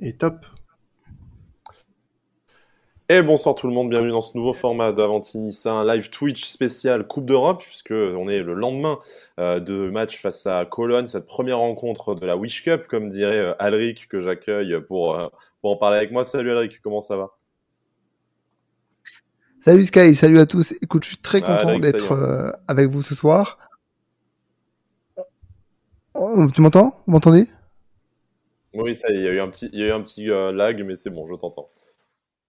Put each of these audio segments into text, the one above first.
Et top. Et bonsoir tout le monde, bienvenue dans ce nouveau format d'Avantinissa, un live Twitch spécial Coupe d'Europe, puisque on est le lendemain euh, de match face à Cologne, cette première rencontre de la Wish Cup, comme dirait euh, Alric, que j'accueille pour, euh, pour en parler avec moi. Salut Alric, comment ça va? Salut Sky, salut à tous. Écoute, je suis très content d'être avec vous ce soir. Tu m'entends? Vous m'entendez? Oui, ça y est, il y a eu un petit, il y a eu un petit lag, mais c'est bon, je t'entends.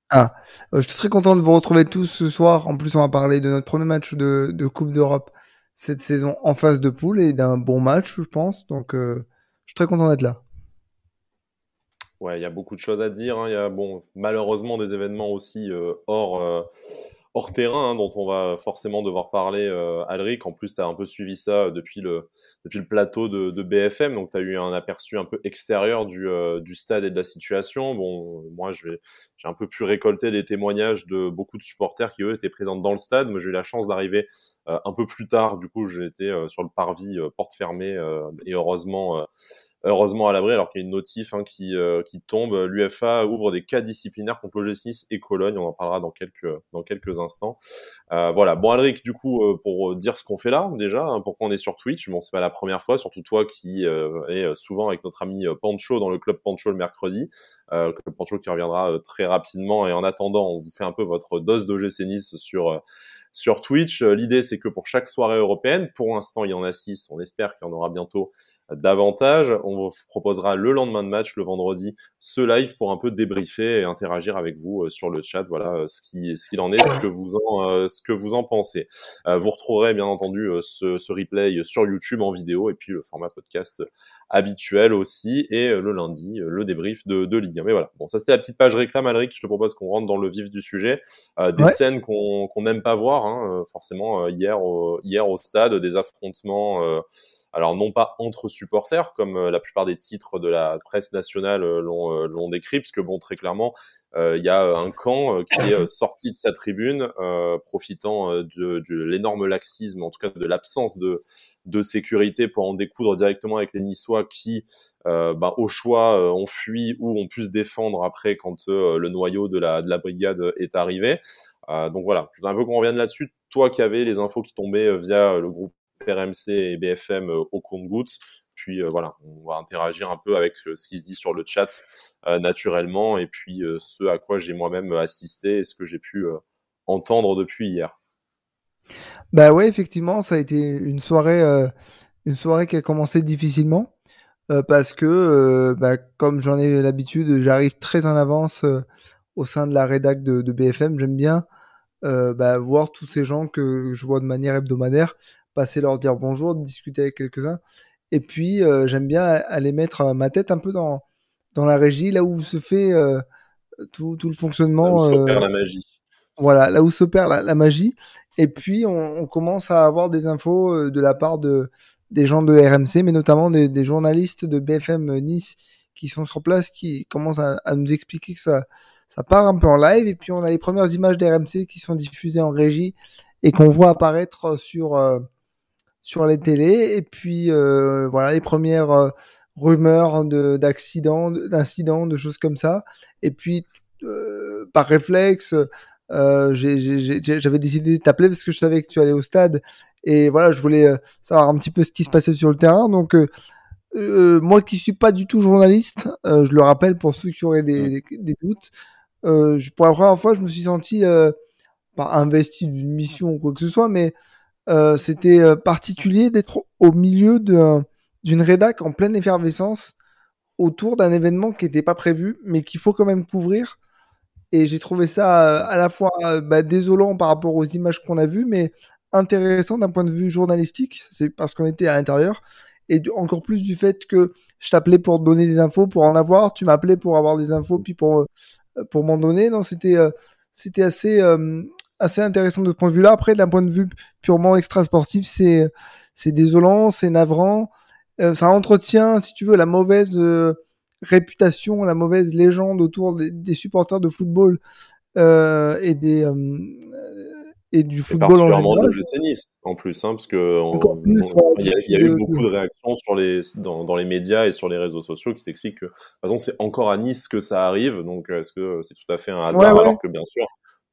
Ah, euh, je suis très content de vous retrouver tous ce soir. En plus, on va parler de notre premier match de, Coupe d'Europe cette saison en phase de poule et d'un bon match, je pense. Donc, euh, je suis très content d'être là. Ouais, il y a beaucoup de choses à dire. Hein. Il y a bon, malheureusement des événements aussi euh, hors, hors terrain hein, dont on va forcément devoir parler, euh, Alric. En plus, tu as un peu suivi ça depuis le, depuis le plateau de, BFM, donc tu as eu un aperçu un peu extérieur du, euh, du stade et de la situation. Bon, moi, un peu pu récolter des témoignages de beaucoup de supporters qui, eux, étaient présents dans le stade. Moi, j'ai eu la chance d'arriver euh, un peu plus tard. Du coup, j'étais sur le parvis, porte fermée, et heureusement heureusement à l'abri, alors qu'il y a une notif hein, qui, euh, qui tombe. L'UFA ouvre des cas disciplinaires contre l'OGC et Cologne. On en parlera dans quelques, dans quelques instants. Euh, voilà. Bon, Alric, du coup, euh, pour dire ce qu'on fait là, déjà, hein, pourquoi on est sur Twitch? Bon, c'est pas la première fois, surtout toi qui est souvent avec notre ami Pancho dans le club Pancho le mercredi. le club Pancho qui reviendra très rapidement. Et en attendant, on vous fait un peu votre dose d'OGC Nice sur sur Twitch. L'idée, c'est que pour chaque soirée européenne, pour l'instant, il y en a six. On espère qu'il y en aura bientôt davantage. On vous proposera le lendemain de match, le vendredi, ce live pour un peu débriefer et interagir avec vous euh, sur le chat. Voilà euh, ce qui ce qu'il en est, ce que vous en euh, ce que vous en pensez. vous retrouverez bien entendu ce, ce, replay sur YouTube en vidéo et puis le format podcast habituel aussi et le lundi le débrief de, de Ligue 1. Mais voilà, bon ça c'était la petite page réclame Alric. Je te propose qu'on rentre dans le vif du sujet. des scènes qu'on qu'on n'aime pas voir, hein, forcément hier au, hier au stade, des affrontements alors non pas entre supporters, comme euh, la plupart des titres de la presse nationale euh, euh, l'ont décrit, parce que bon, très clairement, il y a un camp qui est sorti de sa tribune, profitant de, l'énorme laxisme, en tout cas de l'absence de, de sécurité pour en découdre directement avec les Niçois qui, bah, au choix, ont fui ou ont pu se défendre après quand le noyau de la, de la brigade est arrivé. donc voilà, je voudrais un peu qu'on revienne là-dessus. Toi qui avais les infos qui tombaient via le groupe RMC et BFM euh, au compte-gouttes. Puis euh, voilà, on va interagir un peu avec euh, ce qui se dit sur le chat naturellement et puis ce à quoi j'ai moi-même assisté et ce que j'ai pu entendre depuis hier. Bah ouais, effectivement, ça a été une soirée, une soirée qui a commencé difficilement parce que, bah, comme j'en ai l'habitude, j'arrive très en avance au sein de la rédac de, BFM. J'aime bien bah, voir tous ces gens que je vois de manière hebdomadaire passer leur dire bonjour, discuter avec quelques-uns. Et puis, euh, j'aime bien aller mettre euh, ma tête un peu dans, dans la régie, là où se fait euh, tout, tout, le fonctionnement. Là où s'opère la magie. Voilà, là où s'opère la, la, magie. Et puis, on, commence à avoir des infos de la part de, des gens de RMC, mais notamment des, des journalistes de BFM Nice qui sont sur place, qui commencent à, à, nous expliquer que ça, ça part un peu en live. Et puis, on a les premières images d'RMC qui sont diffusées en régie et qu'on voit apparaître sur sur les télés. Et puis, euh, voilà, les premières euh, rumeurs d'accidents, d'incidents, de choses comme ça. Et puis, euh, par réflexe, j'avais décidé de t'appeler parce que je savais que tu allais au stade. Et voilà, je voulais savoir un petit peu ce qui se passait sur le terrain. Donc, moi qui suis pas du tout journaliste, je le rappelle pour ceux qui auraient des, des, doutes, pour la première fois, je me suis senti pas investi d'une mission ou quoi que ce soit, mais euh, c'était euh, particulier d'être au milieu d'une rédac en pleine effervescence autour d'un événement qui n'était pas prévu, mais qu'il faut quand même couvrir. Et j'ai trouvé ça euh, à la fois bah, désolant par rapport aux images qu'on a vues, mais intéressant d'un point de vue journalistique. C'est parce qu'on était à l'intérieur. Et encore plus du fait que je t'appelais pour donner des infos, pour en avoir. Tu m'appelais pour avoir des infos, puis pour, pour m'en donner. Non, c'était c'était assez, assez intéressant de ce point de vue-là. Après, d'un point de vue purement extra-sportif, c'est c'est désolant, c'est navrant. Euh, ça entretient, si tu veux, la mauvaise euh, réputation, la mauvaise légende autour des, supporters de football euh, et des et du football en général. de Nice en plus, hein, parce que il y a, eu beaucoup de réactions sur les, dans, les médias et sur les réseaux sociaux qui t'expliquent que, de c'est encore à Nice que ça arrive, donc est-ce que c'est tout à fait un hasard, alors que bien sûr,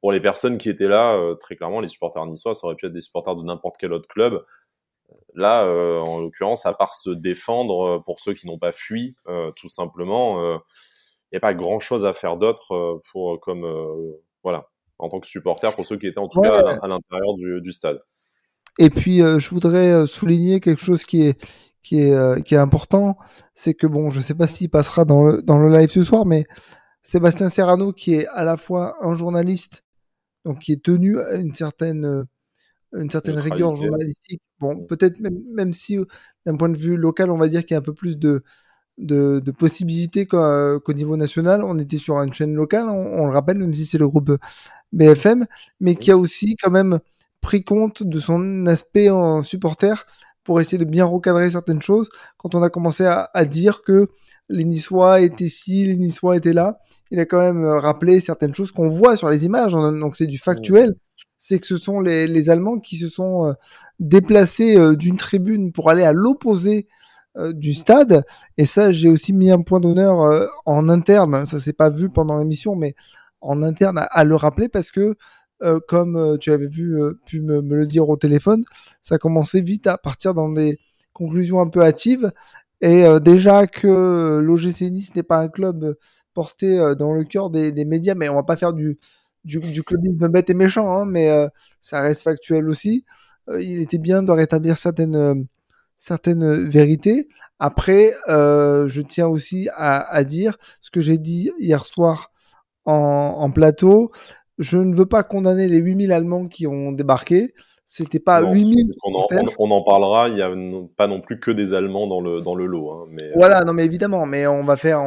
pour les personnes qui étaient là, euh, très clairement, les supporters niçois, ça aurait pu être des supporters de n'importe quel autre club. Là, euh, en l'occurrence, à part se défendre euh, pour ceux qui n'ont pas fui, tout simplement, il n'y a pas grand-chose à faire d'autre pour comme voilà en tant que supporter pour ceux qui étaient en tout cas à, l'intérieur du, stade. Et puis, je voudrais souligner quelque chose qui est qui est qui est important, c'est que bon, je sais pas s'il passera dans le dans le live ce soir, mais Sébastien Serrano, qui est à la fois un journaliste donc qui est tenu à une certaine, euh, une certaine rigueur journalistique. Bon, peut-être même, même si d'un point de vue local, on va dire qu'il y a un peu plus de, de, de possibilités qu'au niveau national. On était sur une chaîne locale, on, le rappelle, même si c'est le groupe BFM, mais qui a aussi quand même pris compte de son aspect en supporter pour essayer de bien recadrer certaines choses. Quand on a commencé à, à dire que les Niçois étaient ci, les Niçois étaient là, il a quand même euh, rappelé certaines choses qu'on voit sur les images, hein, donc c'est du factuel. C'est que ce sont les, les, Allemands qui se sont euh, déplacés euh, d'une tribune pour aller à l'opposé du stade. Et ça, j'ai aussi mis un point d'honneur en interne. Ça s'est pas vu pendant l'émission, mais en interne à, le rappeler parce que, comme tu avais pu, pu me, me, le dire au téléphone, ça commençait vite à partir dans des conclusions un peu hâtives. Et déjà que l'OGC Nice n'est pas un club porté euh, dans le cœur des, médias, mais on va pas faire du, du, bête et méchant, hein, mais euh, ça reste factuel aussi. Euh, il était bien de rétablir certaines, certaines vérités. Après, je tiens aussi à, dire ce que j'ai dit hier soir en, plateau. Je ne veux pas condamner les 8000 Allemands qui ont débarqué. C'était pas 8000. On en, on, en, parlera. Il y a pas non plus que des Allemands dans le, dans le lot. Hein, mais... Euh. Voilà, non, mais évidemment. Mais on va faire,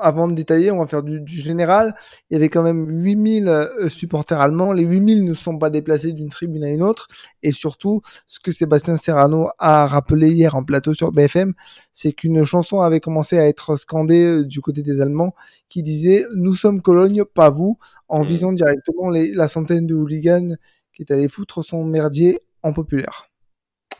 avant de détailler, on va faire du, général. Il y avait quand même 8000 euh, supporters allemands. Les 8000 ne sont pas déplacés d'une tribune à une autre. Et surtout, ce que Sébastien Serrano a rappelé hier en plateau sur BFM, c'est qu'une chanson avait commencé à être scandée euh, du côté des Allemands qui disait Nous sommes Cologne, pas vous, en mmh. visant directement les, la centaine de hooligans qui est allé foutre son merdier en populaire.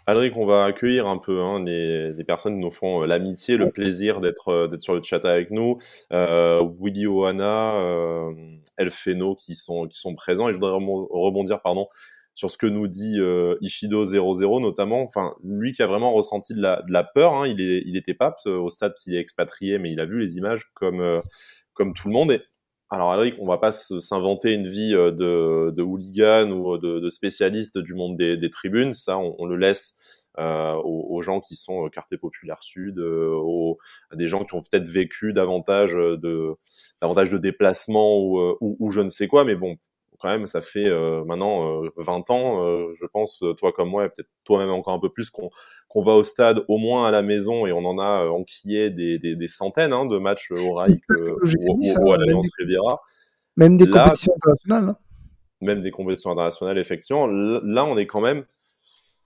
Alric, on va accueillir un peu hein, les, personnes qui nous font euh, l'amitié, le plaisir d'être euh, d'être sur le chat avec nous. Euh, Willy Oana, euh, qui sont présents et je voudrais rebondir pardon sur ce que nous dit euh, Ishido 00 notamment. Enfin, lui qui a vraiment ressenti de la, peur. Hein, il est il était pas au stade s'il est expatrié, mais il a vu les images comme tout le monde. Alors, Alric, on va pas s'inventer une vie euh, de, hooligan ou euh, de, de, spécialiste du monde des, tribunes. Ça, on, le laisse euh, aux, gens qui sont euh, quartier populaire sud, aux, à des gens qui ont peut-être vécu davantage de davantage de déplacements ou, ou, je ne sais quoi. Mais bon, quand même, ça fait euh, maintenant 20 ans, je pense, toi comme moi, et peut-être toi-même encore un peu plus, qu'on qu'on va au stade au moins à la maison et on en a euh, enquillé des, des, des centaines hein, de matchs au Raik euh, ou, à l'Alliance Riviera. Même des compétitions internationales. Hein. Même des compétitions internationales, effectivement. Là, on est quand même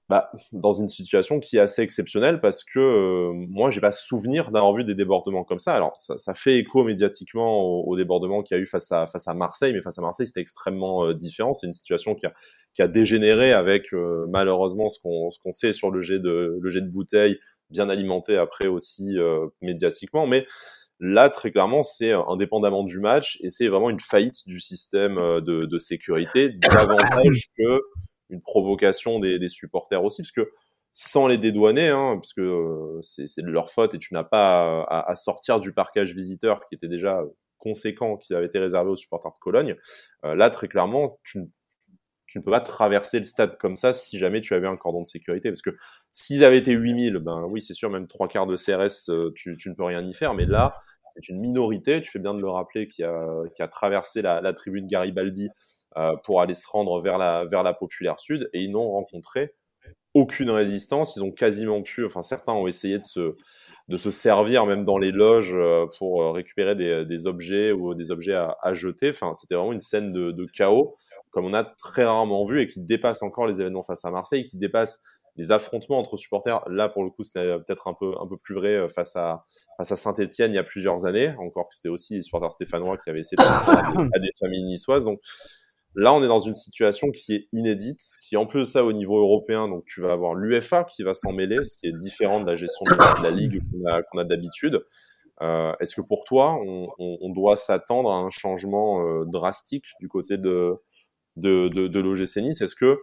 bah, dans une situation qui est assez exceptionnelle parce que euh, moi, j'ai pas souvenir d'avoir vu des débordements comme ça. Alors, ça, ça fait écho médiatiquement au, au débordement qu'il y a eu face à, face à Marseille, mais face à Marseille, c'était extrêmement euh, différent. C'est une situation qui a, qui a dégénéré avec euh, malheureusement ce qu'on ce qu'on sait sur le jet de le jet de bouteille, bien alimenté après aussi médiatiquement, mais Là, très clairement, c'est indépendamment du match et c'est vraiment une faillite du système de, de sécurité davantage que une provocation des, supporters aussi, parce que sans les dédouaner, hein, parce que euh, c'est de leur faute et tu n'as pas à, sortir du parcage visiteur qui était déjà conséquent, qui avait été réservé aux supporters de Cologne. Euh, là, très clairement, tu, ne peux pas traverser le stade comme ça si jamais tu avais un cordon de sécurité, parce que s'ils avaient été 8000, ben oui, c'est sûr, même trois quarts de CRS, euh, tu, ne peux rien y faire, mais là, c'est une minorité, tu fais bien de le rappeler, qui a, a traversé la, la tribune Garibaldi euh, pour aller se rendre vers la, populaire sud et ils n'ont rencontré aucune résistance. Ils ont quasiment pu, enfin certains ont essayé de se, de se servir même dans les loges euh, pour euh, récupérer des, objets ou des objets à, jeter. Enfin, c'était vraiment une scène de, de, chaos comme on a très rarement vu et qui dépasse encore les événements face à Marseille, qui dépasse les affrontements entre supporters. Là, pour le coup, c'était peut-être un peu un peu plus vrai face à face à Saint-Étienne il y a plusieurs années. Encore que c'était aussi les supporters stéphanois qui avaient essayé de à des, à des familles niçoises. Donc Là, on est dans une situation qui est inédite, qui en plus de ça au niveau européen, donc tu vas avoir l'UFA qui va s'en mêler, ce qui est différent de la gestion de la ligue qu'on a, d'habitude. Euh, est-ce que pour toi, on, doit s'attendre à un changement euh, drastique du côté de, de, de, l'OGC Nice? Est-ce que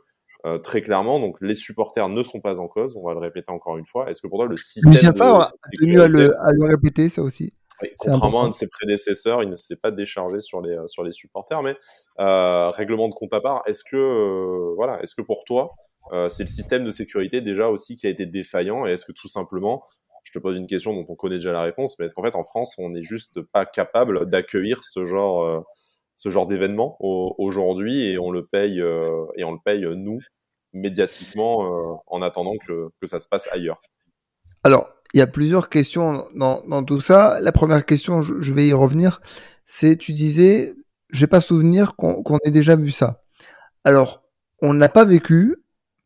euh, très clairement, donc les supporters ne sont pas en cause, on va le répéter encore une fois. Est-ce que pour toi, le système. Lucien Favre a tenu à le, à le répéter, ça aussi contrairement à un de ses prédécesseurs, il ne s'est pas déchargé sur les, sur les supporters. Mais euh, règlement de compte à part, est-ce que, euh, voilà, est-ce que pour toi, euh, c'est le système de sécurité déjà aussi qui a été défaillant Et est-ce que tout simplement, je te pose une question dont on connaît déjà la réponse, mais est-ce qu'en fait en France, on n'est juste pas capable d'accueillir ce genre, ce genre d'événement aujourd'hui et on le paye, et on le paye nous, médiatiquement, en attendant que, que ça se passe ailleurs alors, il y a plusieurs questions dans, tout ça. La première question, je, vais y revenir, c'est tu disais, je n'ai pas souvenir qu'on ait déjà vu ça. Alors, on n'a pas vécu,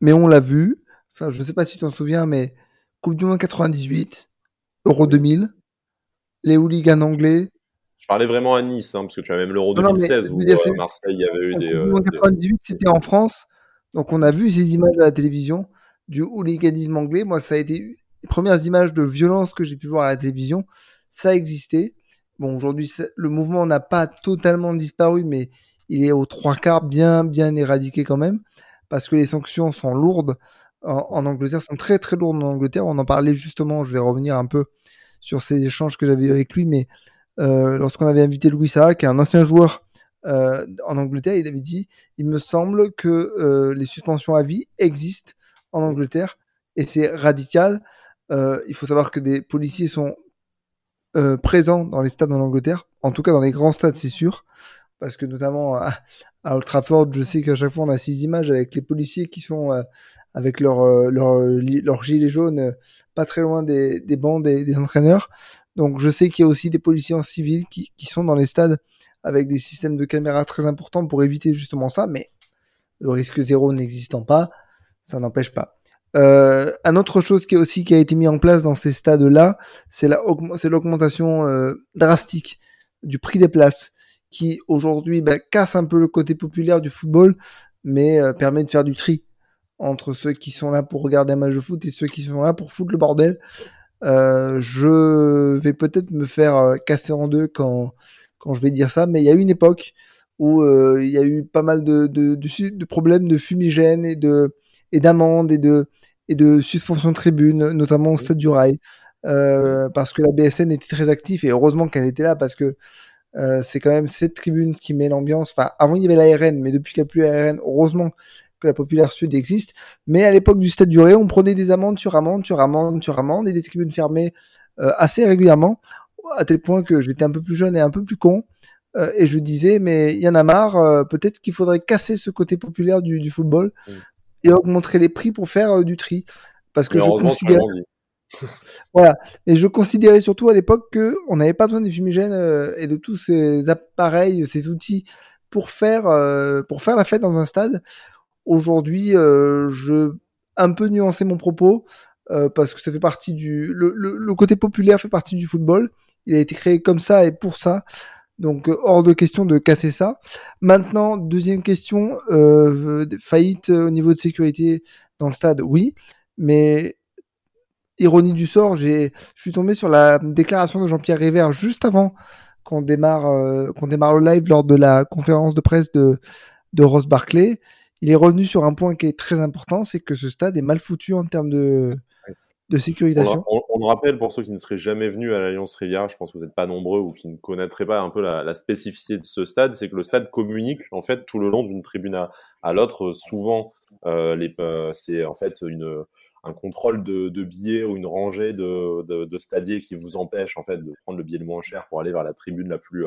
mais on l'a vu. Enfin, je ne sais pas si tu t'en souviens, mais Coupe du Monde 98, Euro 2000, les hooligans anglais. Je parlais vraiment à Nice, hein, parce que tu as même l'Euro 2016 où à euh, Marseille, il y avait eu des. Monde 98, c'était en France. Donc, on a vu ces images à la télévision du hooliganisme anglais. Moi, ça a été les premières images de violence que j'ai pu voir à la télévision, ça existait. Bon, aujourd'hui, le mouvement n'a pas totalement disparu, mais il est aux trois quarts bien, bien éradiqué quand même, parce que les sanctions sont lourdes en, Angleterre, sont très, très lourdes en Angleterre. On en parlait justement, je vais revenir un peu sur ces échanges que j'avais eu avec lui, mais euh, lorsqu'on avait invité Louis Saha, qui est un ancien joueur euh, en Angleterre, il avait dit, il me semble que euh, les suspensions à vie existent en Angleterre, et c'est radical. Euh, il faut savoir que des policiers sont euh, présents dans les stades en Angleterre, en tout cas dans les grands stades, c'est sûr, parce que notamment à, Old Trafford, je sais qu'à chaque fois on a ces images avec les policiers qui sont euh, avec leur, leur, leur gilet jaune pas très loin des, des bancs des, entraîneurs. Donc je sais qu'il y a aussi des policiers en civil qui, sont dans les stades avec des systèmes de caméras très importants pour éviter justement ça, mais le risque zéro n'existant pas, ça n'empêche pas. Euh, un autre chose qui, aussi, qui a été mis en place dans ces stades-là, c'est l'augmentation euh, drastique du prix des places, qui aujourd'hui bah, casse un peu le côté populaire du football, mais euh, permet de faire du tri entre ceux qui sont là pour regarder un match de foot et ceux qui sont là pour foutre le bordel. Euh, je vais peut-être me faire euh, casser en deux quand, quand je vais dire ça, mais il y a eu une époque où il y a eu pas mal de, de, de, de problèmes de fumigène et de et d'amendes et de, et de suspension de tribune, notamment au stade du Rail, euh, parce que la BSN était très active et heureusement qu'elle était là parce que euh, c'est quand même cette tribune qui met l'ambiance. Enfin, avant il y avait la RN, mais depuis qu'il n'y a plus la RN, heureusement que la Populaire Sud existe. Mais à l'époque du stade du Rail, on prenait des amendes sur amendes, sur amendes, sur amendes et des tribunes fermées euh, assez régulièrement, à tel point que j'étais un peu plus jeune et un peu plus con. Euh, et je disais, mais il y en a marre, euh, peut-être qu'il faudrait casser ce côté populaire du, du football et augmenter les prix pour faire du tri. Parce que je considère... voilà. Et je considérais surtout à l'époque que on n'avait pas besoin des fumigènes euh, et de tous ces appareils, ces outils pour faire euh, pour faire la fête dans un stade. Aujourd'hui, je un peu nuancer mon propos parce que ça fait partie du le, le, côté populaire fait partie du football. Il a été créé comme ça et pour ça. Donc euh, hors de question de casser ça. Maintenant, deuxième question, euh, faillite au niveau de sécurité dans le stade, oui, mais ironie du sort, j'ai, je suis tombé sur la déclaration de Jean-Pierre River juste avant qu'on démarre, euh, qu'on démarre le live lors de la conférence de presse de, de Ross Barclay. Il est revenu sur un point qui est très important, c'est que ce stade est mal foutu en termes de, de sécurisation. On, le rappelle pour ceux qui ne seraient jamais venus à l'Alliance Rivière, je pense que vous n'êtes pas nombreux ou qui ne connaîtraient pas un peu la, spécificité de ce stade, c'est que le stade communique en fait tout le long d'une tribune à, l'autre. Souvent, euh, euh, c'est en fait une un contrôle de, billets ou une rangée de, stadiers qui vous empêche en fait de prendre le billet le moins cher pour aller vers la tribune la plus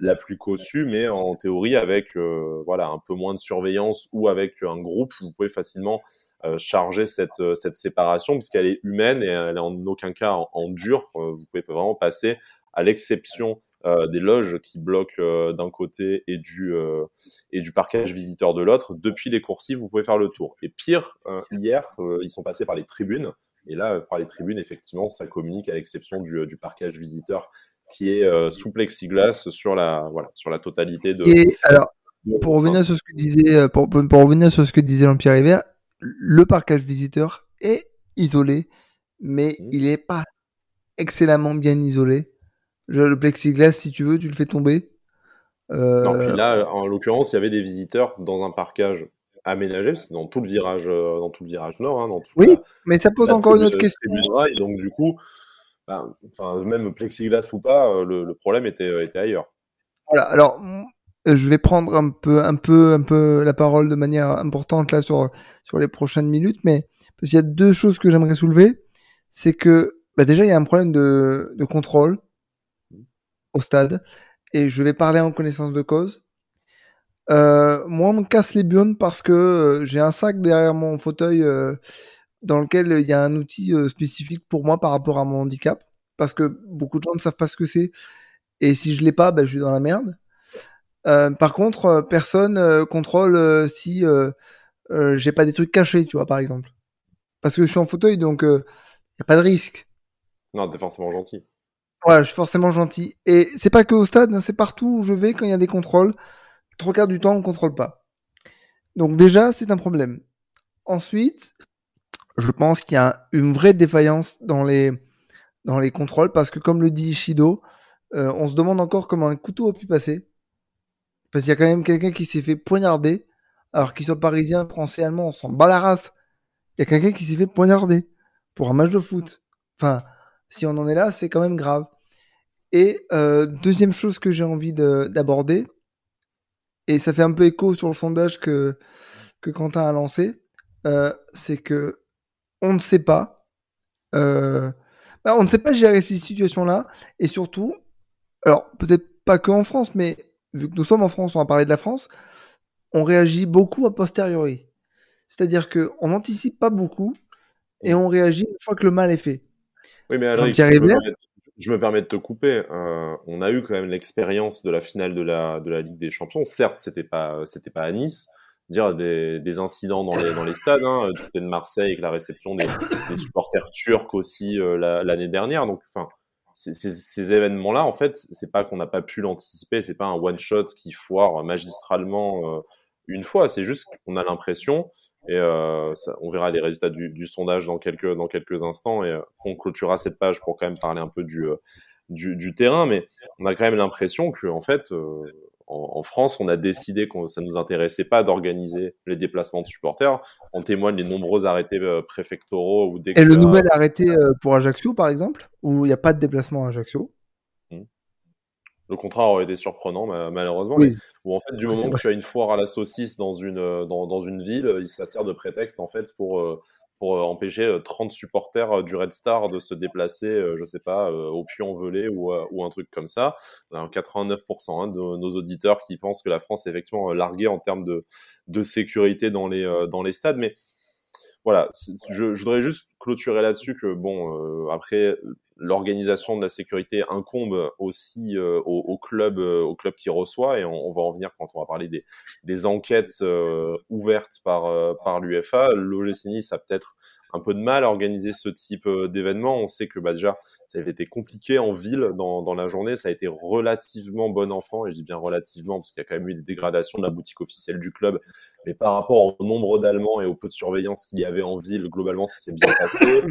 la plus cossue, mais en théorie avec euh, voilà un peu moins de surveillance ou avec un groupe, vous pouvez facilement euh, charger cette, euh, cette séparation puisqu'elle est humaine et elle est en aucun cas en, dur. Vous pouvez vraiment passer à l'exception des loges qui bloquent d'un côté et du, et du parquage visiteur de l'autre. Depuis les coursives, vous pouvez faire le tour. Et pire, hier, ils sont passés par les tribunes. Et là, par les tribunes, effectivement, ça communique à l'exception du, du parquage visiteur qui est sous plexiglas sur la, voilà, sur la totalité de. Et alors, pour revenir sur ce que disait, pour, pour revenir sur ce que disait Jean-Pierre Hiver, le parcage visiteur est isolé, mais mmh. il n'est pas excellemment bien isolé. Le plexiglas, si tu veux, tu le fais tomber. Euh... Non, puis là, en l'occurrence, il y avait des visiteurs dans un parcage aménagé, c'est dans tout le virage, euh, dans tout le virage nord. Hein, dans oui, mais ça pose encore une autre question. donc du coup, ben, même plexiglas ou pas, euh, le, problème était, était ailleurs. Voilà. Alors, je vais prendre un peu, un peu, un peu la parole de manière importante là sur sur les prochaines minutes, mais parce qu'il y a deux choses que j'aimerais soulever, c'est que bah déjà il y a un problème de, de contrôle au stade et je vais parler en connaissance de cause. Euh, moi, on me casse les burnes parce que euh, j'ai un sac derrière mon fauteuil euh, dans lequel il y a un outil spécifique pour moi par rapport à mon handicap. Parce que beaucoup de gens ne savent pas ce que c'est. Et si je l'ai pas, ben, je suis dans la merde. par contre, personne contrôle si j'ai pas des trucs cachés, tu vois, par exemple. Parce que je suis en fauteuil, donc il n'y a pas de risque. Non, t'es forcément gentil. Ouais, je suis forcément gentil. Et c'est pas que au stade, hein, c'est partout où je vais quand il y a des contrôles. Trois quarts du temps, on contrôle pas. Donc déjà, c'est un problème. Ensuite, je pense qu'il y a une vraie défaillance dans les, dans les contrôles parce que comme le dit Ishido, euh, on se demande encore comment un couteau a pu passer. Parce qu'il y a quand même quelqu'un qui s'est fait poignarder, alors qu'il soit parisien, français, allemand, on s'en bat la race. Il y a quelqu'un qui s'est fait poignarder pour un match de foot. Enfin, si on en est là, c'est quand même grave. Et euh, deuxième chose que j'ai envie d'aborder, et ça fait un peu écho sur le sondage que, que Quentin a lancé, euh, c'est que on ne sait pas, euh, bah, on ne sait pas gérer ces situations-là, et surtout, alors peut-être pas que en France, mais vu que nous sommes en France, on va parler de la France, on réagit beaucoup a posteriori. C'est-à-dire qu'on n'anticipe pas beaucoup et on réagit une fois que le mal est fait. Oui, mais alors, je, me permets, de te couper. Euh, on a eu quand même l'expérience de la finale de la, de la Ligue des Champions. Certes, c'était pas, c'était pas à Nice. Dire des, des incidents dans les, dans les stades, hein, du côté de Marseille avec la réception des, des supporters turcs aussi euh, l'année dernière. Donc, enfin, ces, ces événements-là, en fait, c'est pas qu'on n'a pas pu l'anticiper, c'est pas un one shot qui foire magistralement euh, une fois. C'est juste qu'on a l'impression et euh, ça, on verra les résultats du, du, sondage dans quelques, dans quelques instants et euh, on clôturera cette page pour quand même parler un peu du, euh, du, du terrain. Mais on a quand même l'impression que en fait, euh, en, en, France, on a décidé que ça nous intéressait pas d'organiser les déplacements de supporters. On témoigne les nombreux arrêtés préfectoraux. Ou et le nouvel arrêté pour Ajaccio, par exemple, où il n'y a pas de déplacement à Ajaccio le contrat aurait été surprenant, malheureusement. Mais où en fait, du moment que tu as une foire à la saucisse dans une, euh, dans, dans une ville, euh, ça sert de prétexte en fait pour, euh, pour empêcher 30 supporters du Red Star de se déplacer, je sais pas, au Puy-en-Velay ou, ou un truc comme ça. 89% hein, de nos auditeurs qui pensent que la France est effectivement larguée en termes de, de sécurité dans les, dans les stades. Mais voilà, je, je, voudrais juste clôturer là-dessus que bon, euh, après l'organisation de la sécurité incombe aussi euh, au, club, euh, au club qui reçoit, et on, va en venir quand on va parler des, des enquêtes euh, ouvertes par par l'UFA. L'OGC Nice a peut-être un peu de mal à organiser ce type d'événement. On sait que bah, déjà, ça avait été compliqué en ville dans, dans la journée. Ça a été relativement bon enfant, et je dis bien relativement, parce qu'il y a quand même eu des dégradations de la boutique officielle du club mais par rapport au nombre d'Allemands et au peu de surveillance qu'il y avait en ville, globalement, ça s'est bien passé.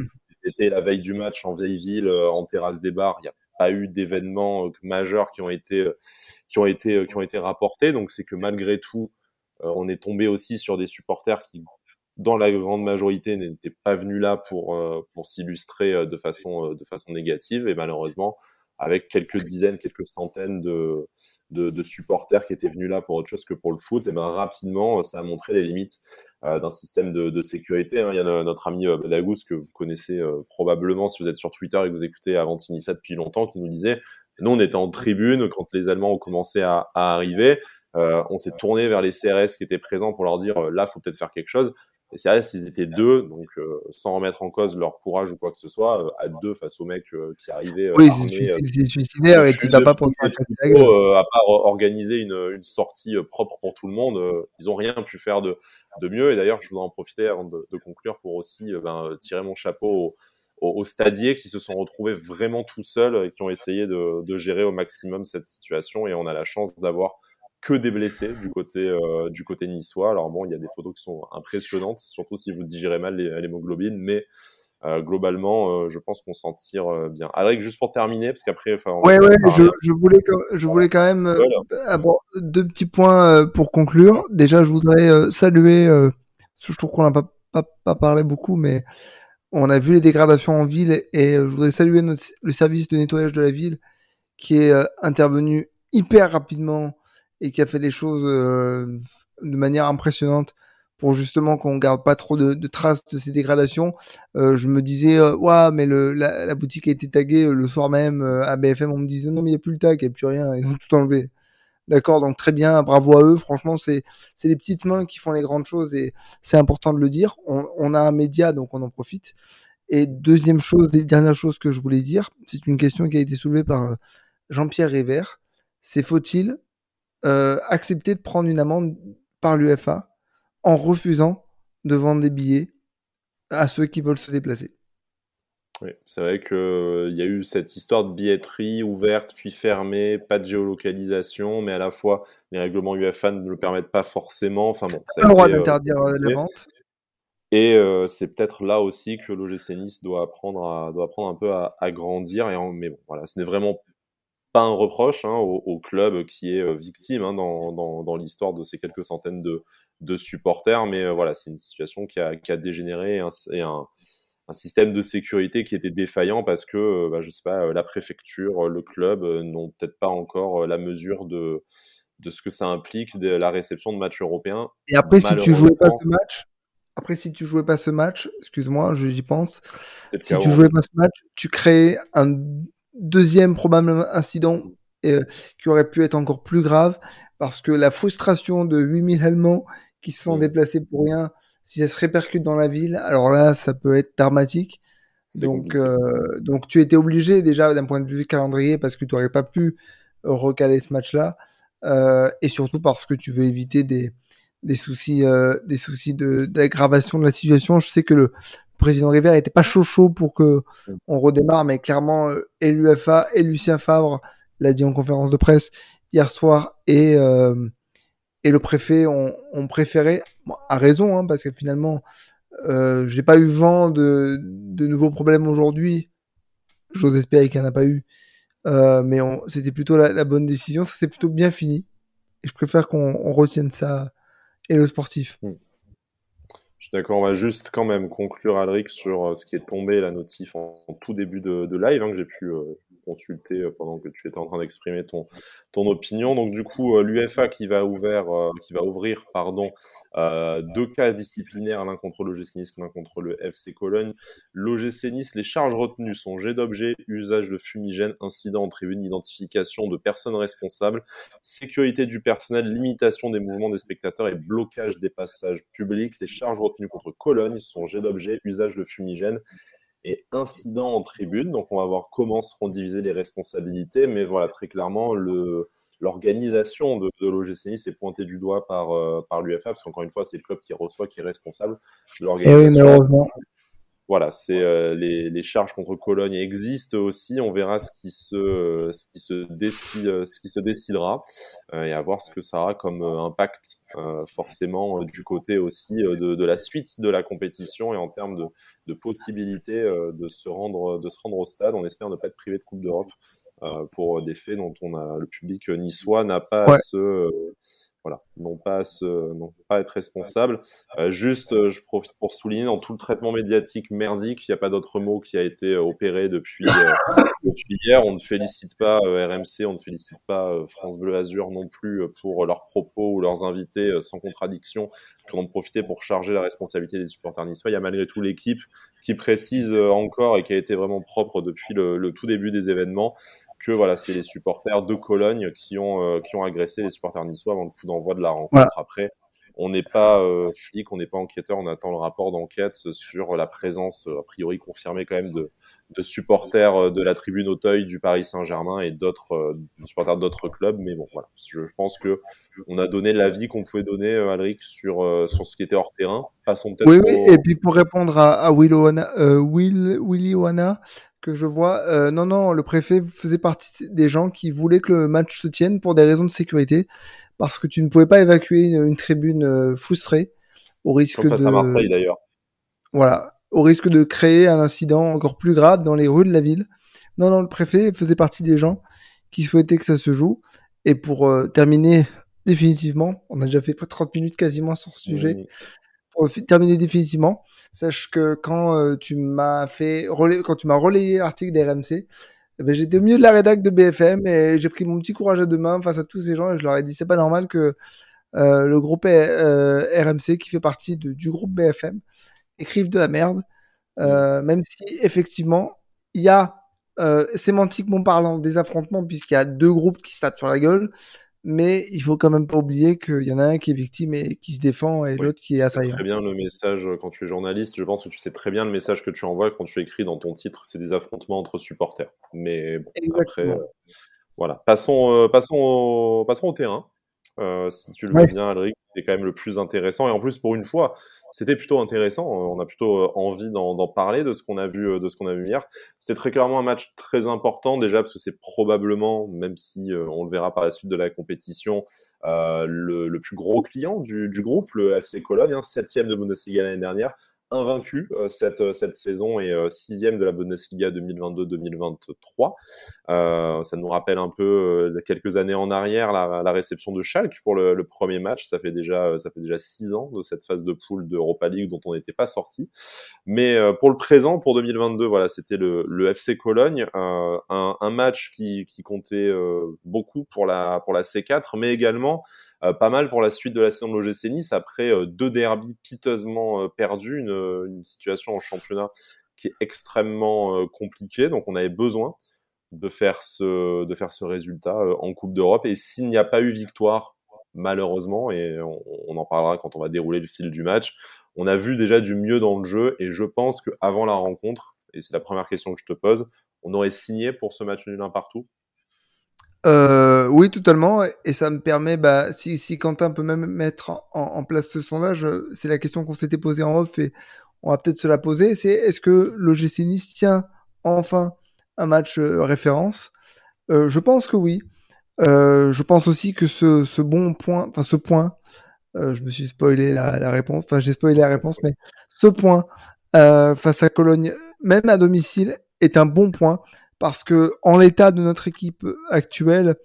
C'était la veille du match en vieille ville, euh, en terrasse des bars. Il n'y a pas eu d'événements euh, majeurs qui ont été, euh, qui ont été, qui ont été rapportés. Donc, c'est que malgré tout, on est tombé aussi sur des supporters qui, dans la grande majorité, n'étaient pas venus là pour, pour s'illustrer de façon, de façon négative. Et malheureusement, avec quelques dizaines, quelques centaines de, de, de, supporters qui étaient venus là pour autre chose que pour le foot, et ben rapidement, ça a montré les limites euh, d'un système de, de sécurité. Hein. Il y a notre ami euh, Badagous, que vous connaissez euh, probablement si vous êtes sur Twitter et que vous écoutez Avantinissa depuis longtemps, qui nous disait, nous on était en tribune quand les Allemands ont commencé à, à arriver, euh, on s'est tourné vers les CRS qui étaient présents pour leur dire, là, faut peut-être faire quelque chose. Et c'est vrai, s'ils étaient deux, donc euh, sans remettre en cause leur courage ou quoi que ce soit, euh, à deux face au mec euh, qui arrivait. oui, c'est suicidaire et tu vas pas pour À part organiser une, une, sortie propre pour tout le monde, ils ont rien pu faire de, de mieux. Et d'ailleurs, je voudrais en profiter avant de, de conclure pour aussi ben, tirer mon chapeau aux, aux, stadiers qui se sont retrouvés vraiment tout seuls et qui ont essayé de, de gérer au maximum cette situation. Et on a la chance d'avoir que des blessés du côté du côté niçois. Alors bon, il y a des photos qui sont impressionnantes, surtout si vous digérez mal l'hémoglobine, mais euh, globalement, euh, je pense qu'on s'en tire euh, bien. Alric, juste pour terminer, parce qu'après, ouais, ouais, je, je, voulais, je voulais quand même deux petits points pour conclure. Déjà, je voudrais saluer, je trouve qu'on n'a pas, pas, pas, parlé beaucoup, mais on a vu les dégradations en ville et je voudrais saluer le service de nettoyage de la ville qui est intervenu hyper rapidement et qui a fait des choses de manière impressionnante pour justement qu'on garde pas trop de, de, traces de ces dégradations. Euh, je me disais, euh, ouais, mais le, la, boutique a été taguée euh, le soir même euh, à BFM. On me disait, non, mais il n'y a plus le tag, il n'y a plus rien, ils ont tout enlevé. D'accord, donc très bien, bravo à eux. Franchement, c'est c'est les petites mains qui font les grandes choses et c'est important de le dire. On, on, a un média, donc on en profite. Et deuxième chose, dernière chose que je voulais dire, c'est une question qui a été soulevée par Jean-Pierre River. C'est faut-il euh, accepter de prendre une amende par l'UFA en refusant de vendre des billets à ceux qui veulent se déplacer. Oui, c'est vrai qu'il euh, y a eu cette histoire de billetterie ouverte puis fermée, pas de géolocalisation, mais à la fois les règlements UFA ne le permettent pas forcément. Enfin bon, ça a le droit euh, d'interdire euh, la vente. Et c'est peut-être là aussi que l'OGC Nice doit apprendre, à, doit apprendre un peu à, à grandir. Et mais bon, voilà, ce n'est vraiment pas un reproche hein, au, club qui est victime hein, dans, dans, dans l'histoire de ces quelques centaines de, de supporters, mais euh, voilà, c'est une situation qui a, qui a dégénéré et un, un, système de sécurité qui était défaillant parce que, euh, bah, je sais pas, euh, la préfecture, le club n'ont peut-être pas encore la mesure de, de ce que ça implique de la réception de matchs européens. Et après, si tu jouais pas ce match, après, si tu jouais pas ce match, excuse-moi, j'y pense, si tu jouais pas ce match, tu créais un deuxième probablement incident qui aurait pu être encore plus grave parce que la frustration de 8000 Allemands qui se sont déplacés pour rien, si ça se répercute dans la ville, alors là, ça peut être dramatique. Donc, euh, donc tu étais obligé déjà d'un point de vue calendrier parce que tu n'aurais pas pu recaler ce match-là, euh, et surtout parce que tu veux éviter des, des soucis, euh, des soucis d'aggravation de, la situation. Je sais que le président River était pas chaud chaud pour que on redémarre, mais clairement, euh, et l'UFA et Lucien Favre l'a dit en conférence de presse hier soir et euh, et le préfet ont, préféré, à raison, hein, parce que finalement, euh, j'ai pas eu vent de, de nouveaux problèmes aujourd'hui. J'ose espérer qu'il n'y en a pas eu. Euh, mais c'était plutôt la, bonne décision. Ça s'est plutôt bien fini. Et je préfère qu'on retienne ça et le sportif. D'accord. On va juste quand même conclure, Alric, sur euh, ce qui est tombé, la notif en, tout début de, live, hein, que j'ai pu euh, consulter euh, pendant que tu étais en train d'exprimer ton, ton opinion. Donc du coup, euh, l'UFA qui va ouvrir, euh, qui va ouvrir, pardon, deux cas disciplinaires, l'un contre l'OGC Nice, l'un contre le FC Cologne. L'OGC Nice, les charges retenues sont jet d'objet, usage de fumigène, incident en tribune, identification de personnes responsables, sécurité du personnel, limitation des mouvements des spectateurs et blocage des passages publics. Les charges retenues contre Cologne sont jet d'objet, usage de fumigène et incident en tribune. Donc on va voir comment seront divisées les responsabilités, mais voilà, très clairement, le, l'organisation de, de l'OGC Nice est pointée du doigt par, euh, par l'UFA, parce qu'encore une fois, c'est le club qui reçoit, qui est responsable de l'organisation. Et oui, malheureusement. Voilà, c'est euh, les, les, charges contre Cologne existent aussi. On verra ce qui se, ce qui se, décide, ce qui se décidera euh, et à voir ce que ça aura comme impact forcément du côté aussi de, de, la suite de la compétition et en termes de, de possibilités de se rendre, de se rendre au stade. On espère ne pas être privé de Coupe d'Europe pour des faits dont on a le public niçois n'a pas à se voilà, non pas, se, non pas être responsable. Euh, juste, euh, je profite pour souligner, dans tout le traitement médiatique merdique, il n'y a pas d'autre mot qui a été euh, opéré depuis, depuis hier. On ne félicite pas RMC, on ne félicite pas France Bleu Azur non plus pour leurs propos ou leurs invités sans contradiction qui ont profité pour charger la responsabilité des supporters niçois. Il y a malgré tout l'équipe qui précise encore et qui a été vraiment propre depuis le, le tout début des événements que voilà, c'est les supporters de Cologne qui ont, euh, qui ont agressé les supporters niçois avant le coup d'envoi de la rencontre. Après, on n'est pas euh, flic, on n'est pas enquêteur, on attend le rapport d'enquête sur la présence, a priori confirmée quand même, de, de supporters de la tribune Auteuil du Paris Saint-Germain et d'autres supporters d'autres clubs. Mais bon, voilà, je pense que on a donné l'avis qu'on pouvait donner, Alric, sur, sur ce qui était hors terrain. Passons peut-être. Oui, oui, et puis pour répondre à, à Will, Will, Willy Oana, que je vois, non, non, le préfet faisait partie des gens qui voulaient que le match se tienne pour des raisons de sécurité, parce que tu ne pouvais pas évacuer une, tribune frustrée au risque Comme face de. à Marseille d'ailleurs. Voilà, au risque de créer un incident encore plus grave dans les rues de la ville. Non, non, le préfet faisait partie des gens qui souhaitaient que ça se joue. Et pour euh, terminer définitivement, on a déjà fait 30 minutes quasiment sur ce sujet. Pour terminer définitivement, sache que quand euh, tu m'as fait quand tu m'as relayé l'article des RMC, eh ben, j'étais au milieu de la rédac de BFM et j'ai pris mon petit courage à deux mains face à tous ces gens et je leur ai dit c'est pas normal que euh, le groupe RMC qui fait partie du groupe BFM écrivent de la merde, euh, même si effectivement il y a euh, sémantiquement parlant des affrontements puisqu'il y a deux groupes qui se tapent sur la gueule, mais il faut quand même pas oublier qu'il y en a un qui est victime et qui se défend et l'autre qui est assaillant. Très bien le message euh, quand tu es journaliste. Je pense que tu sais très bien le message que tu envoies quand tu écris dans ton titre. C'est des affrontements entre supporters. Mais bon, après, voilà. Passons, passons, au, passons au terrain. si tu le veux bien, Alric, c'est quand même le plus intéressant. Et en plus, pour une fois, c'était plutôt intéressant. Euh, on a plutôt euh, envie d'en parler de ce qu'on a vu, euh, de ce qu'on a vu hier. C'était très clairement un match très important déjà parce que c'est probablement, même si on le verra par la suite de la compétition, le, plus gros client du, du groupe, le FC Cologne, hein, septième de Bundesliga l'année dernière invaincu euh, cette, euh, cette saison et euh, sixième de la Bundesliga 2022-2023. ça nous rappelle un peu quelques années en arrière la, réception de Schalke pour le, premier match. Ça fait déjà ça fait déjà six ans de cette phase de poule d'Europa League dont on n'était pas sorti. Mais pour le présent, pour 2022, voilà, c'était le, FC Cologne, un, match qui, qui comptait beaucoup pour la pour la C4, mais également pas mal pour la suite de la saison de l'OGC Nice après euh, deux derbies piteusement euh, perdus, une, situation en championnat qui est extrêmement compliquée. Donc on avait besoin de faire ce, résultat en Coupe d'Europe. Et s'il n'y a pas eu victoire, malheureusement, et on, on, en parlera quand on va dérouler le fil du match, on a vu déjà du mieux dans le jeu. Et je pense qu'avant la rencontre, et c'est la première question que je te pose, on aurait signé pour ce match nul un partout? Euh, oui, totalement. Et ça me permet, bah, si, Quentin peut même mettre en, place ce sondage, c'est la question qu'on s'était posée en off et on va peut-être se la poser. C'est est-ce que l'OGC Nice tient enfin un match euh, référence? Euh, Je pense que oui. Je pense aussi que ce, ce bon point, enfin ce point, je me suis spoilé la, la réponse, enfin j'ai spoilé la réponse, mais ce point face à Cologne, même à domicile, est un bon point parce que en l'état de notre équipe actuelle,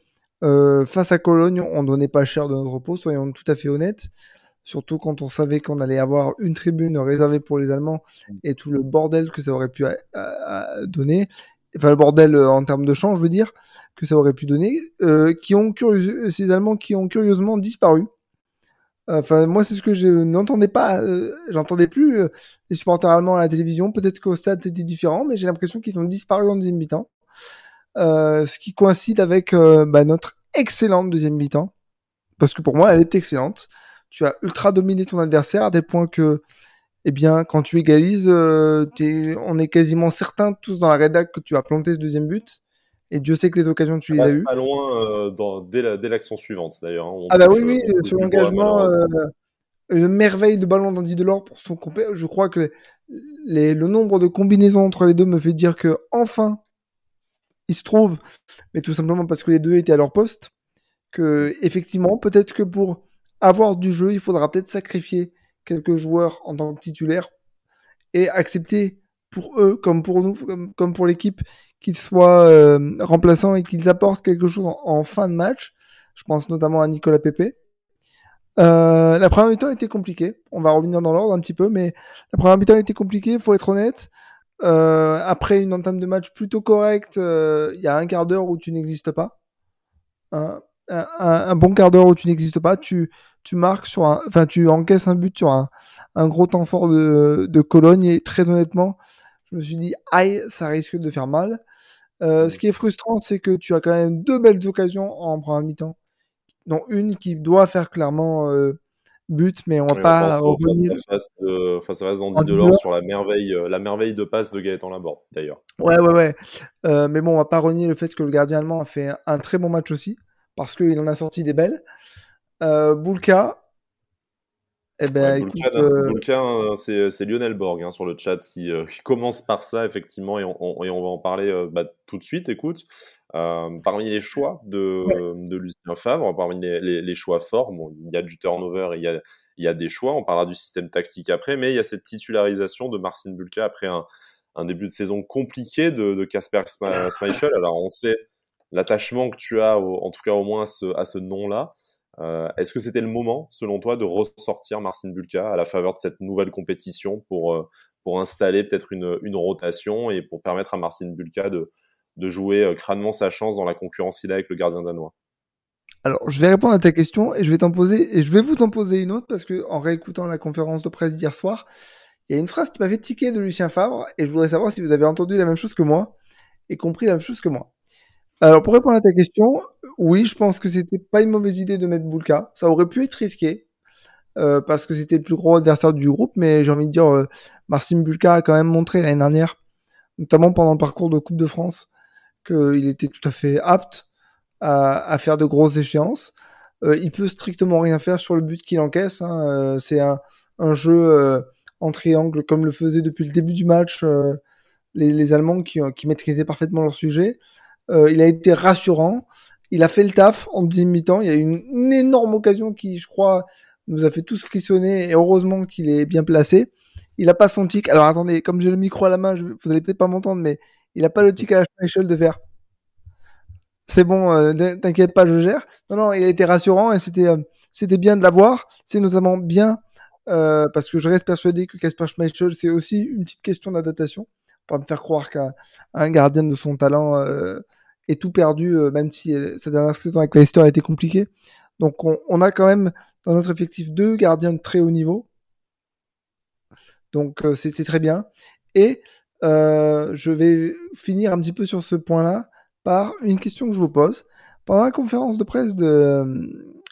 euh, face à Cologne, on donnait pas cher de notre repos, soyons tout à fait honnêtes. Surtout quand on savait qu'on allait avoir une tribune réservée pour les Allemands et tout le bordel que ça aurait pu donner. Enfin, le bordel euh, en termes de champ, je veux dire, que ça aurait pu donner, euh, qui ont ces Allemands qui ont curieusement disparu. Enfin, moi, c'est ce que je n'entendais pas. Euh, j'entendais plus euh, les supporters allemands à la télévision. Peut-être qu'au stade, c'était différent, mais j'ai l'impression qu'ils ont disparu en deuxième mi-temps. Euh, ce qui coïncide avec bah, notre excellente deuxième mi-temps. Parce que pour moi, elle est excellente. Tu as ultra dominé ton adversaire à tel point que, eh bien, quand tu égalises, on est quasiment certains tous dans la rédac que tu vas planter ce deuxième but. Et Dieu sait que les occasions, tu les as eues. pas loin euh, dans, dès l'action suivante, d'ailleurs. Hein. Ah bah oui, oui, euh, sur l'engagement, euh, une merveille de ballon d'Andy Delors pour son compé. Je crois que les, le nombre de combinaisons entre les deux me fait dire que enfin, il se trouve, mais tout simplement parce que les deux étaient à leur poste, que effectivement, peut-être que pour avoir du jeu, il faudra peut-être sacrifier quelques joueurs en tant que titulaires et accepter pour eux, comme pour nous, comme, pour l'équipe, qu'ils soient euh, remplaçants et qu'ils apportent quelque chose en, fin de match. Je pense notamment à Nicolas Pepe. Euh, la première mi-temps était compliquée. On va revenir dans l'ordre un petit peu, mais la première mi-temps était compliquée, faut être honnête. Euh, après une entame de match plutôt correcte, il y a un quart d'heure où tu n'existes pas. Un, bon quart d'heure où tu n'existes pas, tu, marques sur un, enfin tu encaisses un but sur un, gros temps fort de Cologne et très honnêtement, je me suis dit, aïe, ça risque de faire mal. Euh, ce qui est frustrant, c'est que tu as quand même deux belles occasions en première mi-temps, dont une qui doit faire clairement euh, buts, mais on va pas revenir. Face, à face d'Andy Delors sur la merveille, la merveille de passe de Gaëtan Laborde, d'ailleurs. Ouais, ouais, ouais. mais bon, on va pas renier le fait que le gardien allemand a fait un très bon match aussi, parce qu'il en a sorti des belles. Euh, Boulka, eh ben, euh, hein, c'est Lionel Borg hein, sur le chat euh, qui, commence par ça, effectivement, et on, va en parler euh, bah, tout de suite. Écoute, parmi les choix de, Lucien Favre, parmi les, choix forts, il y a du turnover il y a, des choix. On parlera du système tactique après, mais il y a cette titularisation de Marcin Bulka après un, début de saison compliqué de Casper Schmeichel. Alors, on sait l'attachement que tu as, en tout cas au moins à ce nom-là. Euh, est-ce que c'était le moment, selon toi, de ressortir Marcin Bulka à la faveur de cette nouvelle compétition pour, euh, pour installer peut-être une, rotation et pour permettre à Marcin Bulka de, jouer euh, crânement sa chance dans la concurrence qu'il a avec le gardien danois? Alors, je vais répondre à ta question et je vais t'en poser et je vais vous t'en poser une autre parce que en réécoutant la conférence de presse d'hier soir, il y a une phrase qui m'a fait de Lucien Favre et je voudrais savoir si vous avez entendu la même chose que moi et compris la même chose que moi. Alors, pour répondre à ta question, oui, je pense que c'était pas une mauvaise idée de mettre Bulka. Ça aurait pu être risqué, euh, parce que c'était le plus gros adversaire du groupe, mais j'ai envie de dire, euh, Marcin Bulka a quand même montré l'année dernière, notamment pendant le parcours de Coupe de France, qu'il était tout à fait apte à, faire de grosses échéances. Euh, il peut strictement rien faire sur le but qu'il encaisse. Hein. C'est un, jeu en triangle comme le faisait depuis le début du match les, Allemands qui maîtrisaient parfaitement leur sujet. Euh, il a été rassurant. Il a fait le taf en deuxième mi-temps. Il y a eu une, énorme occasion qui, je crois, nous a fait tous frissonner. Et heureusement qu'il est bien placé. Il a pas son tic. Alors attendez, comme j'ai le micro à la main, vous allez peut-être pas m'entendre, mais il a pas le tic à la Schmeichel de faire. C'est bon, euh, t'inquiète pas, je gère. Non, non, il a été rassurant et c'était euh, c'était bien de l'avoir. C'est notamment bien parce que je reste persuadé que Casper Schmeichel, c'est aussi une petite question d'adaptation me faire croire qu'un gardien de son talent euh, est tout perdu, euh, même si euh, sa dernière saison avec Leicester a été compliquée. Donc on, a quand même dans notre effectif deux gardiens de très haut niveau. Donc c'est très bien. Et je vais finir un petit peu sur ce point-là par une question que je vous pose. Pendant la conférence de presse de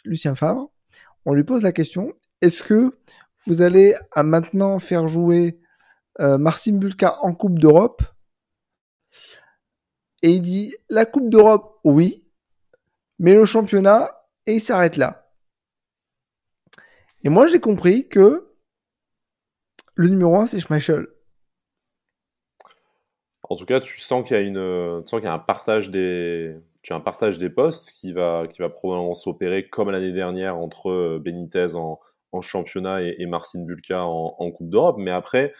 Lucien Favre, on lui pose la question est-ce que vous allez à maintenant faire jouer euh, Marcin Bulka en Coupe d'Europe. Et il dit la Coupe d'Europe, oui, mais le championnat, et il s'arrête là. Et moi, j'ai compris que le numéro 1, c'est Schmeichel. En tout cas, tu sens qu'il y a une, y a un partage des, tu as un partage des postes qui va, qui va probablement s'opérer comme l'année dernière entre Benitez en, championnat et, Marcin Bulka en, en Coupe d'Europe. Mais après,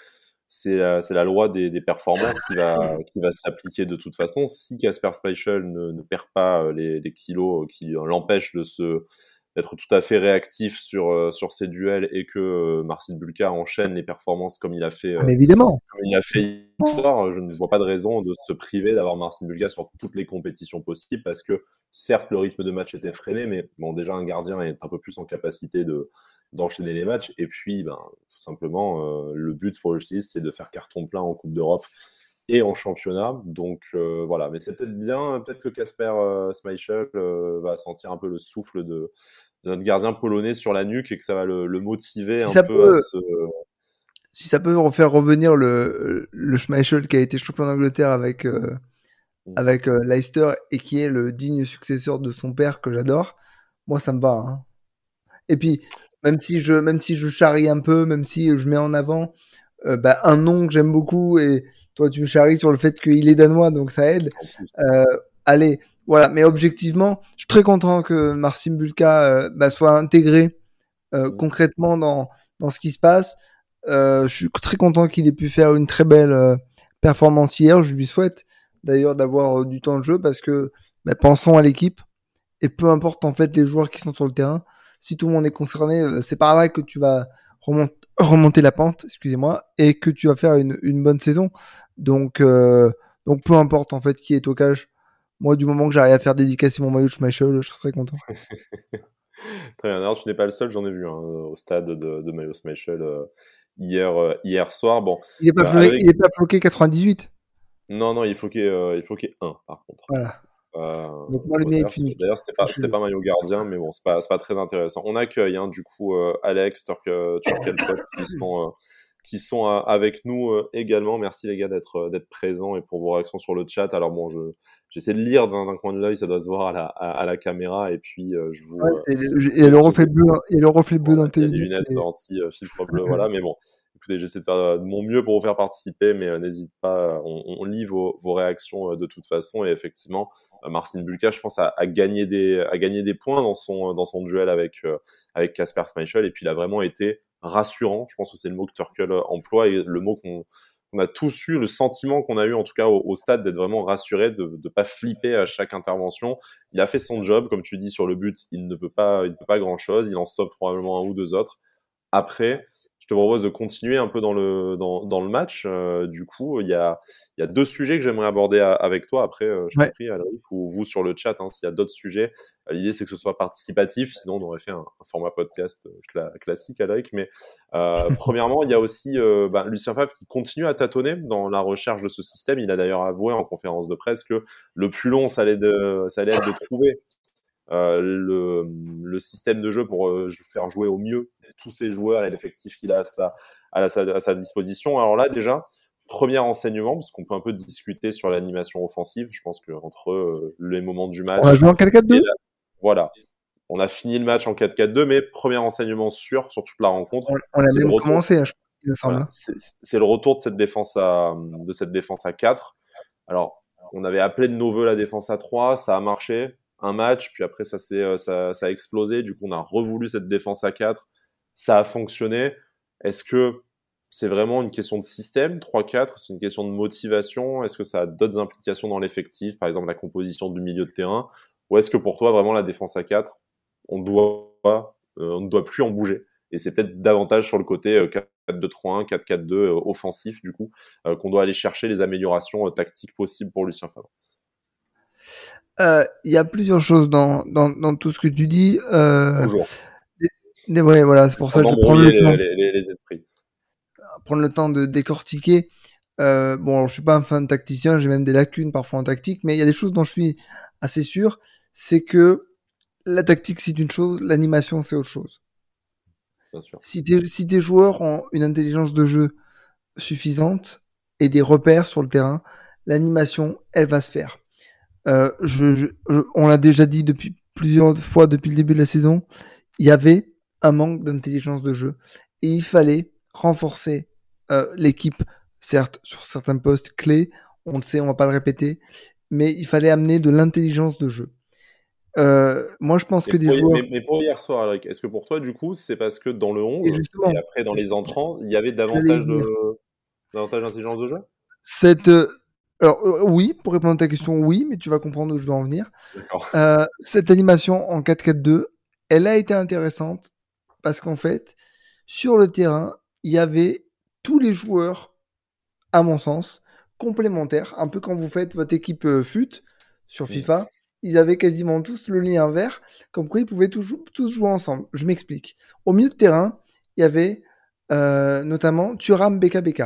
c'est la, loi des, performances qui va, s'appliquer de toute façon. Si Casper Speichel ne, perd pas euh, les, les kilos qui l'empêchent de se d'être tout à fait réactif sur euh, sur ses duels et que euh, Marcin Bulka enchaîne les performances comme il a fait ah, évidemment. comme il a fait hier, je ne vois pas de raison de se priver d'avoir Marcin Bulka sur toutes les compétitions possibles parce que certes le rythme de match était freiné mais bon déjà un gardien est un peu plus en capacité de d'enchaîner les matchs. Et puis, ben, tout simplement, euh, le but pour le Justice, c'est de faire carton plein en Coupe d'Europe et en championnat. Donc euh, voilà, mais c'est peut-être bien, peut-être que Casper euh, Schmeichel va sentir un peu le souffle de, notre gardien polonais sur la nuque et que ça va le, motiver un peu à se... Si ça peut faire revenir le, le Schmeichel qui a été champion d'Angleterre avec, mmh. avec Leicester et qui est le digne successeur de son père que j'adore, moi ça me va. Hein. Et puis, même si je même si je charrie un peu, même si je mets en avant euh, bah, un nom que j'aime beaucoup et toi tu me charries sur le fait qu'il est danois donc ça aide. Euh, allez, voilà. Mais objectivement, je suis très content que Marcin Bulka euh, bah, soit intégré mm. concrètement dans dans ce qui se passe. je suis très content qu'il ait pu faire une très belle performance hier. Je lui souhaite d'ailleurs d'avoir du temps de jeu parce que bah, pensons à l'équipe et peu importe en fait les joueurs qui sont sur le terrain si tout le monde est concerné, euh, c'est par là que tu vas remonter la pente, excusez-moi, et que tu vas faire une, bonne saison. Donc, euh, donc peu importe en fait qui est au cage. Moi, du moment que j'arrive à faire dédicacer mon maillot de Schmeichel, je serai très content. Très bien. Alors, tu n'es pas le seul, j'en ai vu hein, au stade de, de maillot Schmeichel euh, hier, hier soir. Bon, il n'est pas, bah, pas, bloqué 98 Non, non, il faut qu'il y ait 1 par contre. Voilà. Donc moi, le mien est D'ailleurs, c'était pas, c'était pas maillot gardien, mais bon, c'est pas, pas très intéressant. On accueille, hein, du coup, Alex, Turk, Turk qui sont qui sont avec nous également. Merci les gars d'être d'être présents et pour vos réactions sur le chat. Alors bon, je j'essaie de lire d'un coin de l'œil, ça doit se voir à la, à, la caméra et puis je vous. Ouais, et le reflet bleu, et le reflet bleu dans tes lunettes anti filtre bleu, voilà. Mais bon, écoutez, j'essaie de faire de mon mieux pour vous faire participer, mais n'hésite pas, on, on, lit vos, réactions de toute façon et effectivement, Marcin Bulka, je pense, a, gagné des points dans son duel avec Casper Schmeichel et puis il a vraiment été rassurant. Je pense que c'est le mot que Turkel emploie et le mot qu'on a tous eu, le sentiment qu'on a eu en tout cas au, stade d'être vraiment rassuré, de ne pas flipper à chaque intervention. Il a fait son job, comme tu dis sur le but, il ne peut pas, il ne peut pas grand chose, il en sauve probablement un ou deux autres. Après, te propose de continuer un peu dans le, dans, dans le match. Euh, du coup, il y a, y a deux sujets que j'aimerais aborder avec toi. Après, euh, je ouais. prie, ou vous sur le chat, hein, s'il y a d'autres sujets. Euh, l'idée, c'est que ce soit participatif. Sinon, on aurait fait un, un format podcast classique, Alric. Mais premièrement, il y a aussi bah, Lucien Favre qui continue à tâtonner dans la recherche de ce système. Il a d'ailleurs avoué en conférence de presse que le plus long, ça allait, de, ça allait être de trouver euh, le, le, système de jeu pour euh, faire jouer au mieux tous ces joueurs et l'effectif qu'il a à sa, à, sa, à sa, disposition. Alors là, déjà, premier enseignement, parce qu'on peut un peu discuter sur l'animation offensive. Je pense que entre euh, les moments du match. On a joué en 4-4-2 Voilà. On a fini le match en 4-4-2, mais premier enseignement sûr sur toute la rencontre. On, on a même commencé, hein, voilà. C'est le retour de cette défense à, de cette défense à 4. Alors, on avait appelé de nos voeux la défense à 3, ça a marché un match, puis après ça, euh, ça, ça a explosé. Du coup, on a revoulu cette défense à 4. Ça a fonctionné. Est-ce que c'est vraiment une question de système, 3-4 C'est une question de motivation? Est-ce que ça a d'autres implications dans l'effectif, par exemple la composition du milieu de terrain? Ou est-ce que pour toi, vraiment, la défense à 4, on, doit, euh, on ne doit plus en bouger? Et c'est peut-être davantage sur le côté 4-2-3-1, 4-4-2 euh, offensif, du coup, qu'on doit aller chercher les améliorations tactiques possibles pour Lucien Favre. Euh, il y a plusieurs choses dans, dans, dans, tout ce que tu dis. Euh, Bonjour. ouais, voilà, c'est pour ça que je prends le temps. Les, les, esprits. Prendre le temps de décortiquer. Euh, bon, alors, je suis pas un fan tacticien, j'ai même des lacunes parfois en tactique, mais il y a des choses dont je suis assez sûr. C'est que la tactique, c'est une chose, l'animation, c'est autre chose. Bien sûr. Si, tes, si tes joueurs ont une intelligence de jeu suffisante et des repères sur le terrain, l'animation, elle va se faire. Euh, je, je, on l'a déjà dit depuis plusieurs fois depuis le début de la saison, il y avait un manque d'intelligence de jeu et il fallait renforcer euh, l'équipe, certes sur certains postes clés, on le sait, on va pas le répéter, mais il fallait amener de l'intelligence de jeu. Euh, moi, je pense mais que des joueurs. Mais, mais, pour hier soir, est-ce que pour toi, du coup, c'est parce que dans le 11 et, et, après dans les entrants, il y avait davantage de davantage d'intelligence de jeu? Cette alors euh, oui, pour répondre à ta question, oui, mais tu vas comprendre où je veux en venir. Euh, cette animation en 4-4-2, elle a été intéressante parce qu'en fait, sur le terrain, il y avait tous les joueurs, à mon sens, complémentaires. Un peu quand vous faites votre équipe euh, FUT sur FIFA, ils avaient quasiment tous le lien vert, comme quoi ils pouvaient tous, tous jouer ensemble. Je m'explique. Au milieu de terrain, il y avait notamment Turam BKBK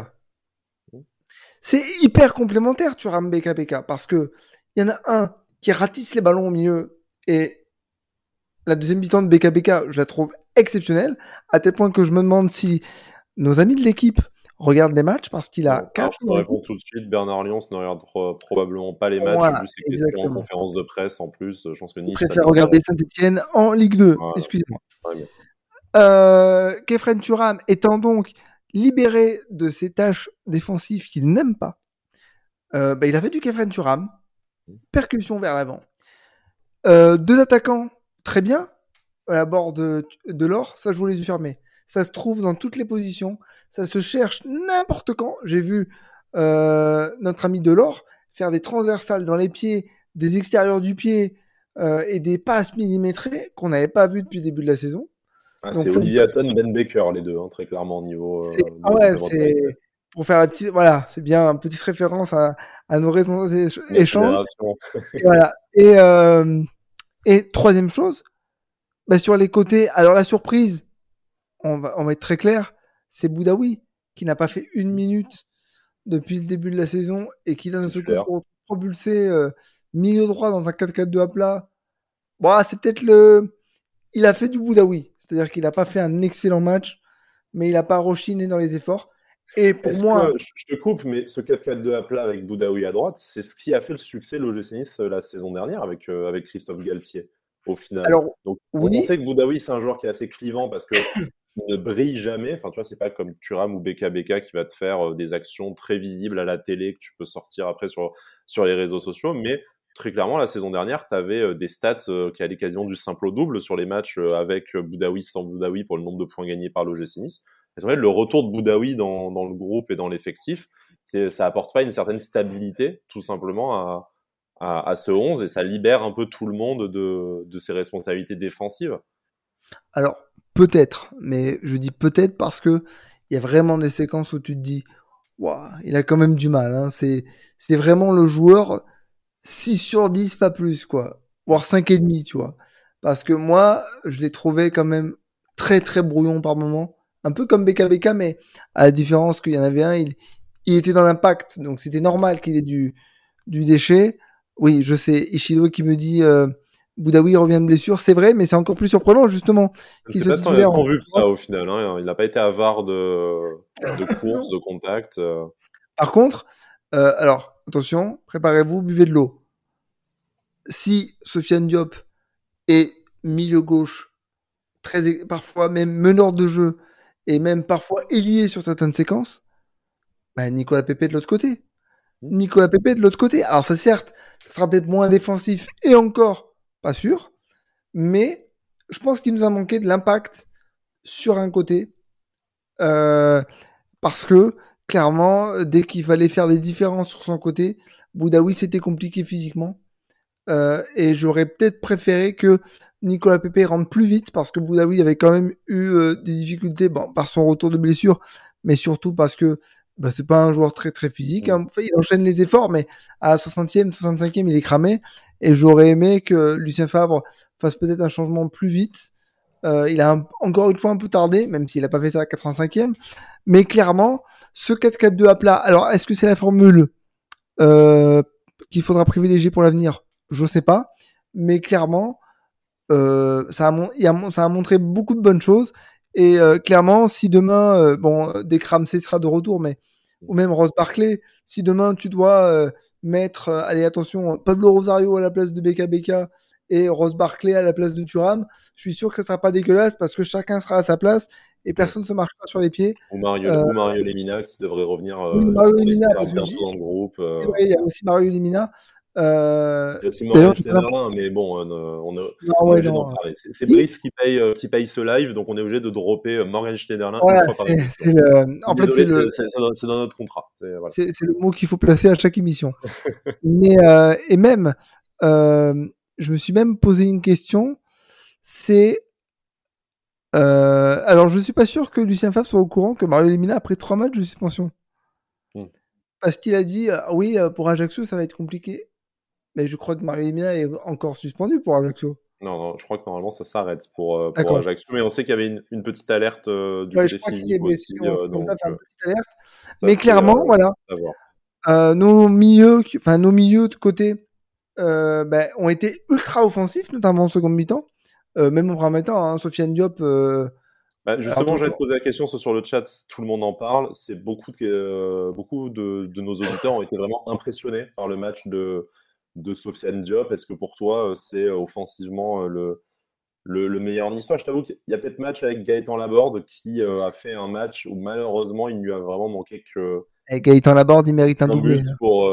c'est hyper complémentaire, tu rames BKBK, parce que il y en a un qui ratisse les ballons au milieu et la deuxième mi-temps de BKBK, je la trouve exceptionnelle, à tel point que je me demande si nos amis de l'équipe regardent les matchs parce qu'il a quatre. Je te réponds tout de suite, Bernard Lyons ne regarde probablement pas les matchs, voilà, vu en conférence de presse en plus. Je pense que Nice. Je préfère regarder Saint-Etienne en Ligue 2, voilà. excusez-moi. Ouais, euh, Kefren Turam étant donc libéré de ses tâches défensives qu'il n'aime pas, euh, bah, il a fait du Kefren Turam, percussion vers l'avant. Euh, deux attaquants, très bien, à bord de, de l'or, ça je yeux fermés. Ça se trouve dans toutes les positions, ça se cherche n'importe quand. J'ai vu euh, notre ami Delors faire des transversales dans les pieds, des extérieurs du pied et des passes millimétrées qu'on n'avait pas vues depuis le début de la saison. Ah, c'est Olivier Hatton, Ben Baker, les deux, hein, très clairement, au niveau. Euh, ah ouais, c'est. Pour faire la petite. Voilà, c'est bien, une petite référence à, à nos raisons échanges. et voilà. Et, euh, et troisième chose, bah, sur les côtés, alors la surprise, on va, on va être très clair, c'est Boudaoui, qui n'a pas fait une minute depuis le début de la saison et qui, d'un seul coup, propulsé euh, milieu droit dans un 4-4-2 à plat. Bon, c'est peut-être le. Il a fait du Boudaoui. C'est-à-dire qu'il n'a pas fait un excellent match, mais il n'a pas rechiné dans les efforts. Et pour moi. je te coupe, mais ce 4-4-2 à plat avec Boudaoui à droite, c'est ce qui a fait le succès de l'OGC Nice euh, la saison dernière avec, euh, avec Christophe Galtier, au final. Alors, Donc, on sait que Boudaoui, c'est un joueur qui est assez clivant parce que ne brille jamais. Enfin, tu vois, c'est pas comme Turam ou BKBK qui va te faire euh, des actions très visibles à la télé que tu peux sortir après sur, sur les réseaux sociaux. Mais très clairement, la saison dernière, tu avais des stats qui allaient quasiment du simple au double sur les matchs avec Boudaoui sans Boudaoui pour le nombre de points gagnés par l'OGC Nice le retour de Boudaoui dans, le groupe et dans l'effectif, ça apporte pas une certaine stabilité, tout simplement, à, ce 11 et ça libère un peu tout le monde de, ses responsabilités défensives. Alors, peut-être, mais je dis peut-être parce que il y a vraiment des séquences où tu te dis, waouh, il a quand même du mal. Hein. C'est vraiment le joueur 6 sur 10, pas plus, quoi. Voire 5,5, tu vois. Parce que moi, je l'ai trouvé quand même très, très brouillon par moment un peu comme BKBK, mais à la différence qu'il y en avait un, il, il était dans l'impact, donc c'était normal qu'il ait du, du déchet. Oui, je sais, Ishido qui me dit euh, Boudaoui revient de blessure, c'est vrai, mais c'est encore plus surprenant justement qu'il se titulaire. Il vu que ça au final, hein. il n'a pas été avare de, de course, de contact. Euh. Par contre, euh, alors attention, préparez-vous, buvez de l'eau. Si Sofiane Diop est milieu gauche, très parfois même meneur de jeu, et même parfois ailier sur certaines séquences, bah, Nicolas Pépé de l'autre côté. Mmh. Nicolas Pépé de l'autre côté. Alors ça certes, ça sera peut-être moins défensif et encore pas sûr, mais je pense qu'il nous a manqué de l'impact sur un côté euh, parce que clairement, dès qu'il fallait faire des différences sur son côté, Boudaoui c'était compliqué physiquement. Euh, et j'aurais peut-être préféré que Nicolas Pepe rentre plus vite parce que Boudaoui avait quand même eu euh, des difficultés bon, par son retour de blessure, mais surtout parce que bah, c'est pas un joueur très très physique. Hein. il enchaîne les efforts, mais à 60e, 65e, il est cramé. Et j'aurais aimé que Lucien Favre fasse peut-être un changement plus vite. Euh, il a encore une fois un peu tardé, même s'il n'a pas fait ça à 85e. Mais clairement, ce 4-4-2 à plat, alors est-ce que c'est la formule euh, qu'il faudra privilégier pour l'avenir? Je sais pas. Mais clairement, euh, ça, a, montré beaucoup de bonnes choses. Et clairement, si demain, bon, que Ramsey sera de retour, mais ou même Ross Barclay, si demain tu dois mettre, allez attention, Pablo Rosario à la place de BKBK et Ross Barclay à la place de Turam, je suis sûr que ça sera pas dégueulasse parce que chacun sera à sa place et personne ne se marchera sur les pieds. Ou Mario, Mario Lemina qui devrait revenir Mario Lemina, dans le groupe. Vrai, il y a aussi Mario Lemina. Euh, c'est mais bon, on, on, on est d'en parler. C'est Brice qui paye, euh, qui paye ce live, donc on est obligé de dropper euh, Morgan Schneiderlin voilà, par le... En fait, c'est le... dans notre contrat. Voilà. C'est le mot qu'il faut placer à chaque émission. mais, euh, et même, euh, je me suis même posé une question, c'est... Euh, alors, je suis pas sûr que Lucien Favre soit au courant que Mario Lemina a pris trois matchs de suspension. Hmm. Parce qu'il a dit, oui, pour Ajaccio, ça va être compliqué. Mais je crois que Mario Lemina est encore suspendu pour Ajaccio. Non, non, je crois que normalement ça s'arrête pour, euh, pour Ajaccio. Mais on sait qu'il y avait une, une petite alerte euh, du côté physique aussi. Euh, donc, ça, une petite alerte. Mais clairement, voilà. Euh, nos milieux, enfin nos milieux de côté ben, ont été ultra offensifs, notamment en seconde mi-temps. même en premier temps, hein, Sofiane Diop. Bah, justement, j'allais te poser la question sur le chat. Tout le monde en parle. C'est beaucoup de, beaucoup de, de nos auditeurs ont été vraiment impressionnés par le match de de Sofiane Diop Est-ce que pour toi, euh, c'est euh, offensivement euh, le, le, meilleur niçois Je t'avoue qu'il y a peut-être match avec Gaëtan Laborde qui a fait un match où malheureusement il lui a vraiment manqué que. Et Gaëtan Laborde, il mérite un doublé. Hein. Pour,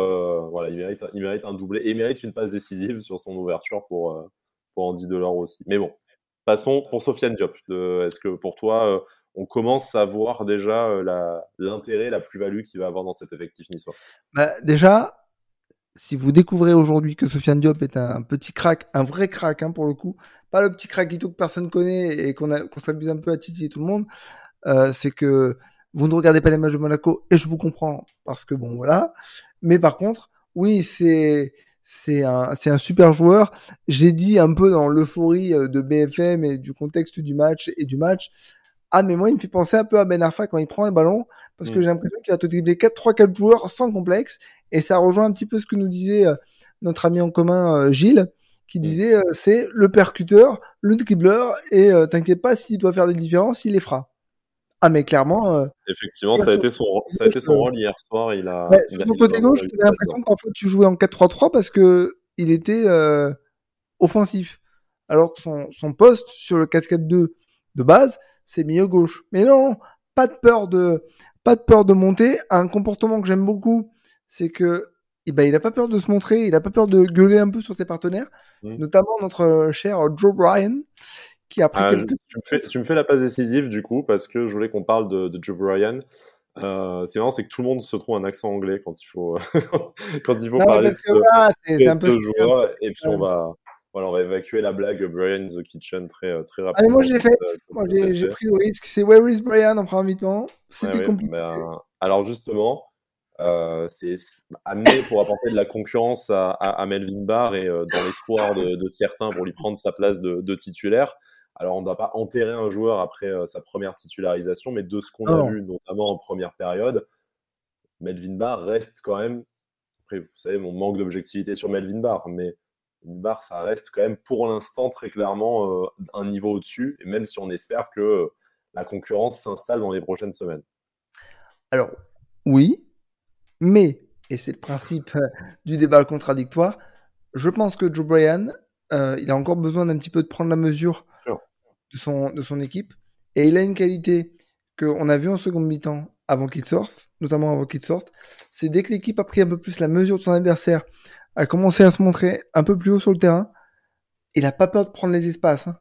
voilà, il mérite, il mérite un doublé et il mérite une passe décisive sur son ouverture pour, pour Andy Delors aussi. Mais bon, passons pour Sofiane Diop. Est-ce que pour toi, on commence à voir déjà l'intérêt, la, plus-value qu'il va avoir dans cet effectif niçois? Bah, Déjà, si vous découvrez aujourd'hui que Sofiane Diop est un petit crack, un vrai crack hein, pour le coup, pas le petit craquito que personne connaît et qu'on qu'on s'abuse un peu à titiller tout le monde, euh, c'est que vous ne regardez pas les matchs de Monaco et je vous comprends parce que bon voilà. Mais par contre, oui, c'est c'est un, c'est un super joueur. J'ai dit un peu dans l'euphorie euh, de BFM et du contexte du match et du match. Ah, mais moi, il me fait penser un peu à Ben Arfa quand il prend un ballon, parce que Mm. j'ai l'impression qu'il va te dribbler 4, 3, 4 joueurs sans complexe. Et ça rejoint un petit peu ce que nous disait euh, notre ami en commun, euh, Gilles, qui Mm. disait c'est le percuteur, le dribbleur, et t'inquiète pas, s'il doit faire des différences, il les fera. Ah, mais clairement, euh, Effectivement, ça a été son, ça a été son rôle hier soir. Il a, ouais, il a- côté gauche, j'avais l'impression là-dedans. que parfois tu jouais en 4-3-3 parce que il était euh, offensif. Alors que son, son poste sur le 4-4-2 de base, c'est milieu gauche. Mais non, pas de peur de, pas de peur de monter. Un comportement que j'aime beaucoup, c'est que eh ben, il a pas peur de se montrer, il a pas peur de gueuler un peu sur ses partenaires, Mm. notamment notre euh, cher Joe Bryan, qui a pris Ah, quelques tu, me fais, tu me fais la passe décisive du coup parce que je voulais qu'on parle de, de Joe Bryan. Euh, c'est marrant, c'est que tout le monde se trouve un accent anglais quand il faut quand il faut Non, parler de ce, ce un peu joueur. Et puis on va voilà, on va évacuer la blague Brian the Kitchen très très Ah, mais moi, rapidement. je l'ai faite. Moi, j'ai pris le risque. C'est Where is Brian en première mi-temps. Ouais, C'était compliqué. ben, alors justement, euh, c'est c'est amené pour apporter de la concurrence à, à, à Melvin Barr et euh, dans l'espoir de, de certains pour lui prendre sa place de, de titulaire. Alors on ne doit pas enterrer un joueur après euh, sa première titularisation, mais de ce qu'on a vu notamment en première période, Melvin Barr reste quand même. Après, vous savez, mon manque d'objectivité sur Melvin Barr, mais Melvin Barr, ça reste quand même pour l'instant très clairement euh, un niveau au-dessus, et même si on espère que euh, la concurrence s'installe dans les prochaines semaines. Alors, oui, mais, et c'est le principe du débat contradictoire, je pense que Joe Bryan, il a encore besoin d'un petit peu de prendre la mesure. De son, de son équipe. Et il a une qualité qu'on a vue en seconde mi-temps avant qu'il sorte, notamment avant qu'il sorte, c'est dès que l'équipe a pris un peu plus la mesure de son adversaire, a commencé à se montrer un peu plus haut sur le terrain, il n'a pas peur de prendre les espaces. hein.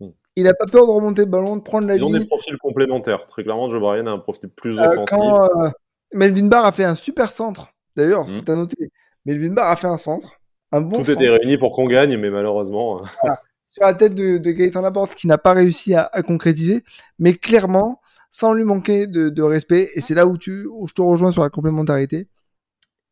Hmm. Il n'a pas peur de remonter le ballon, de prendre la Ils ont des ligne. profils complémentaires. Très clairement, Joe Bryan a un profil plus Euh, offensif. quand euh, Melvin Barr a fait un super centre, d'ailleurs, Mhm. c'est à noter. Melvin Barr a fait un centre, un bon Tout centre, était réuni pour qu'on gagne, mais malheureusement, sur la tête de, Gaëtan Laporte qui n'a pas réussi à, concrétiser, mais clairement, sans lui manquer de, de respect, et c'est là où, tu, où je te rejoins sur la complémentarité,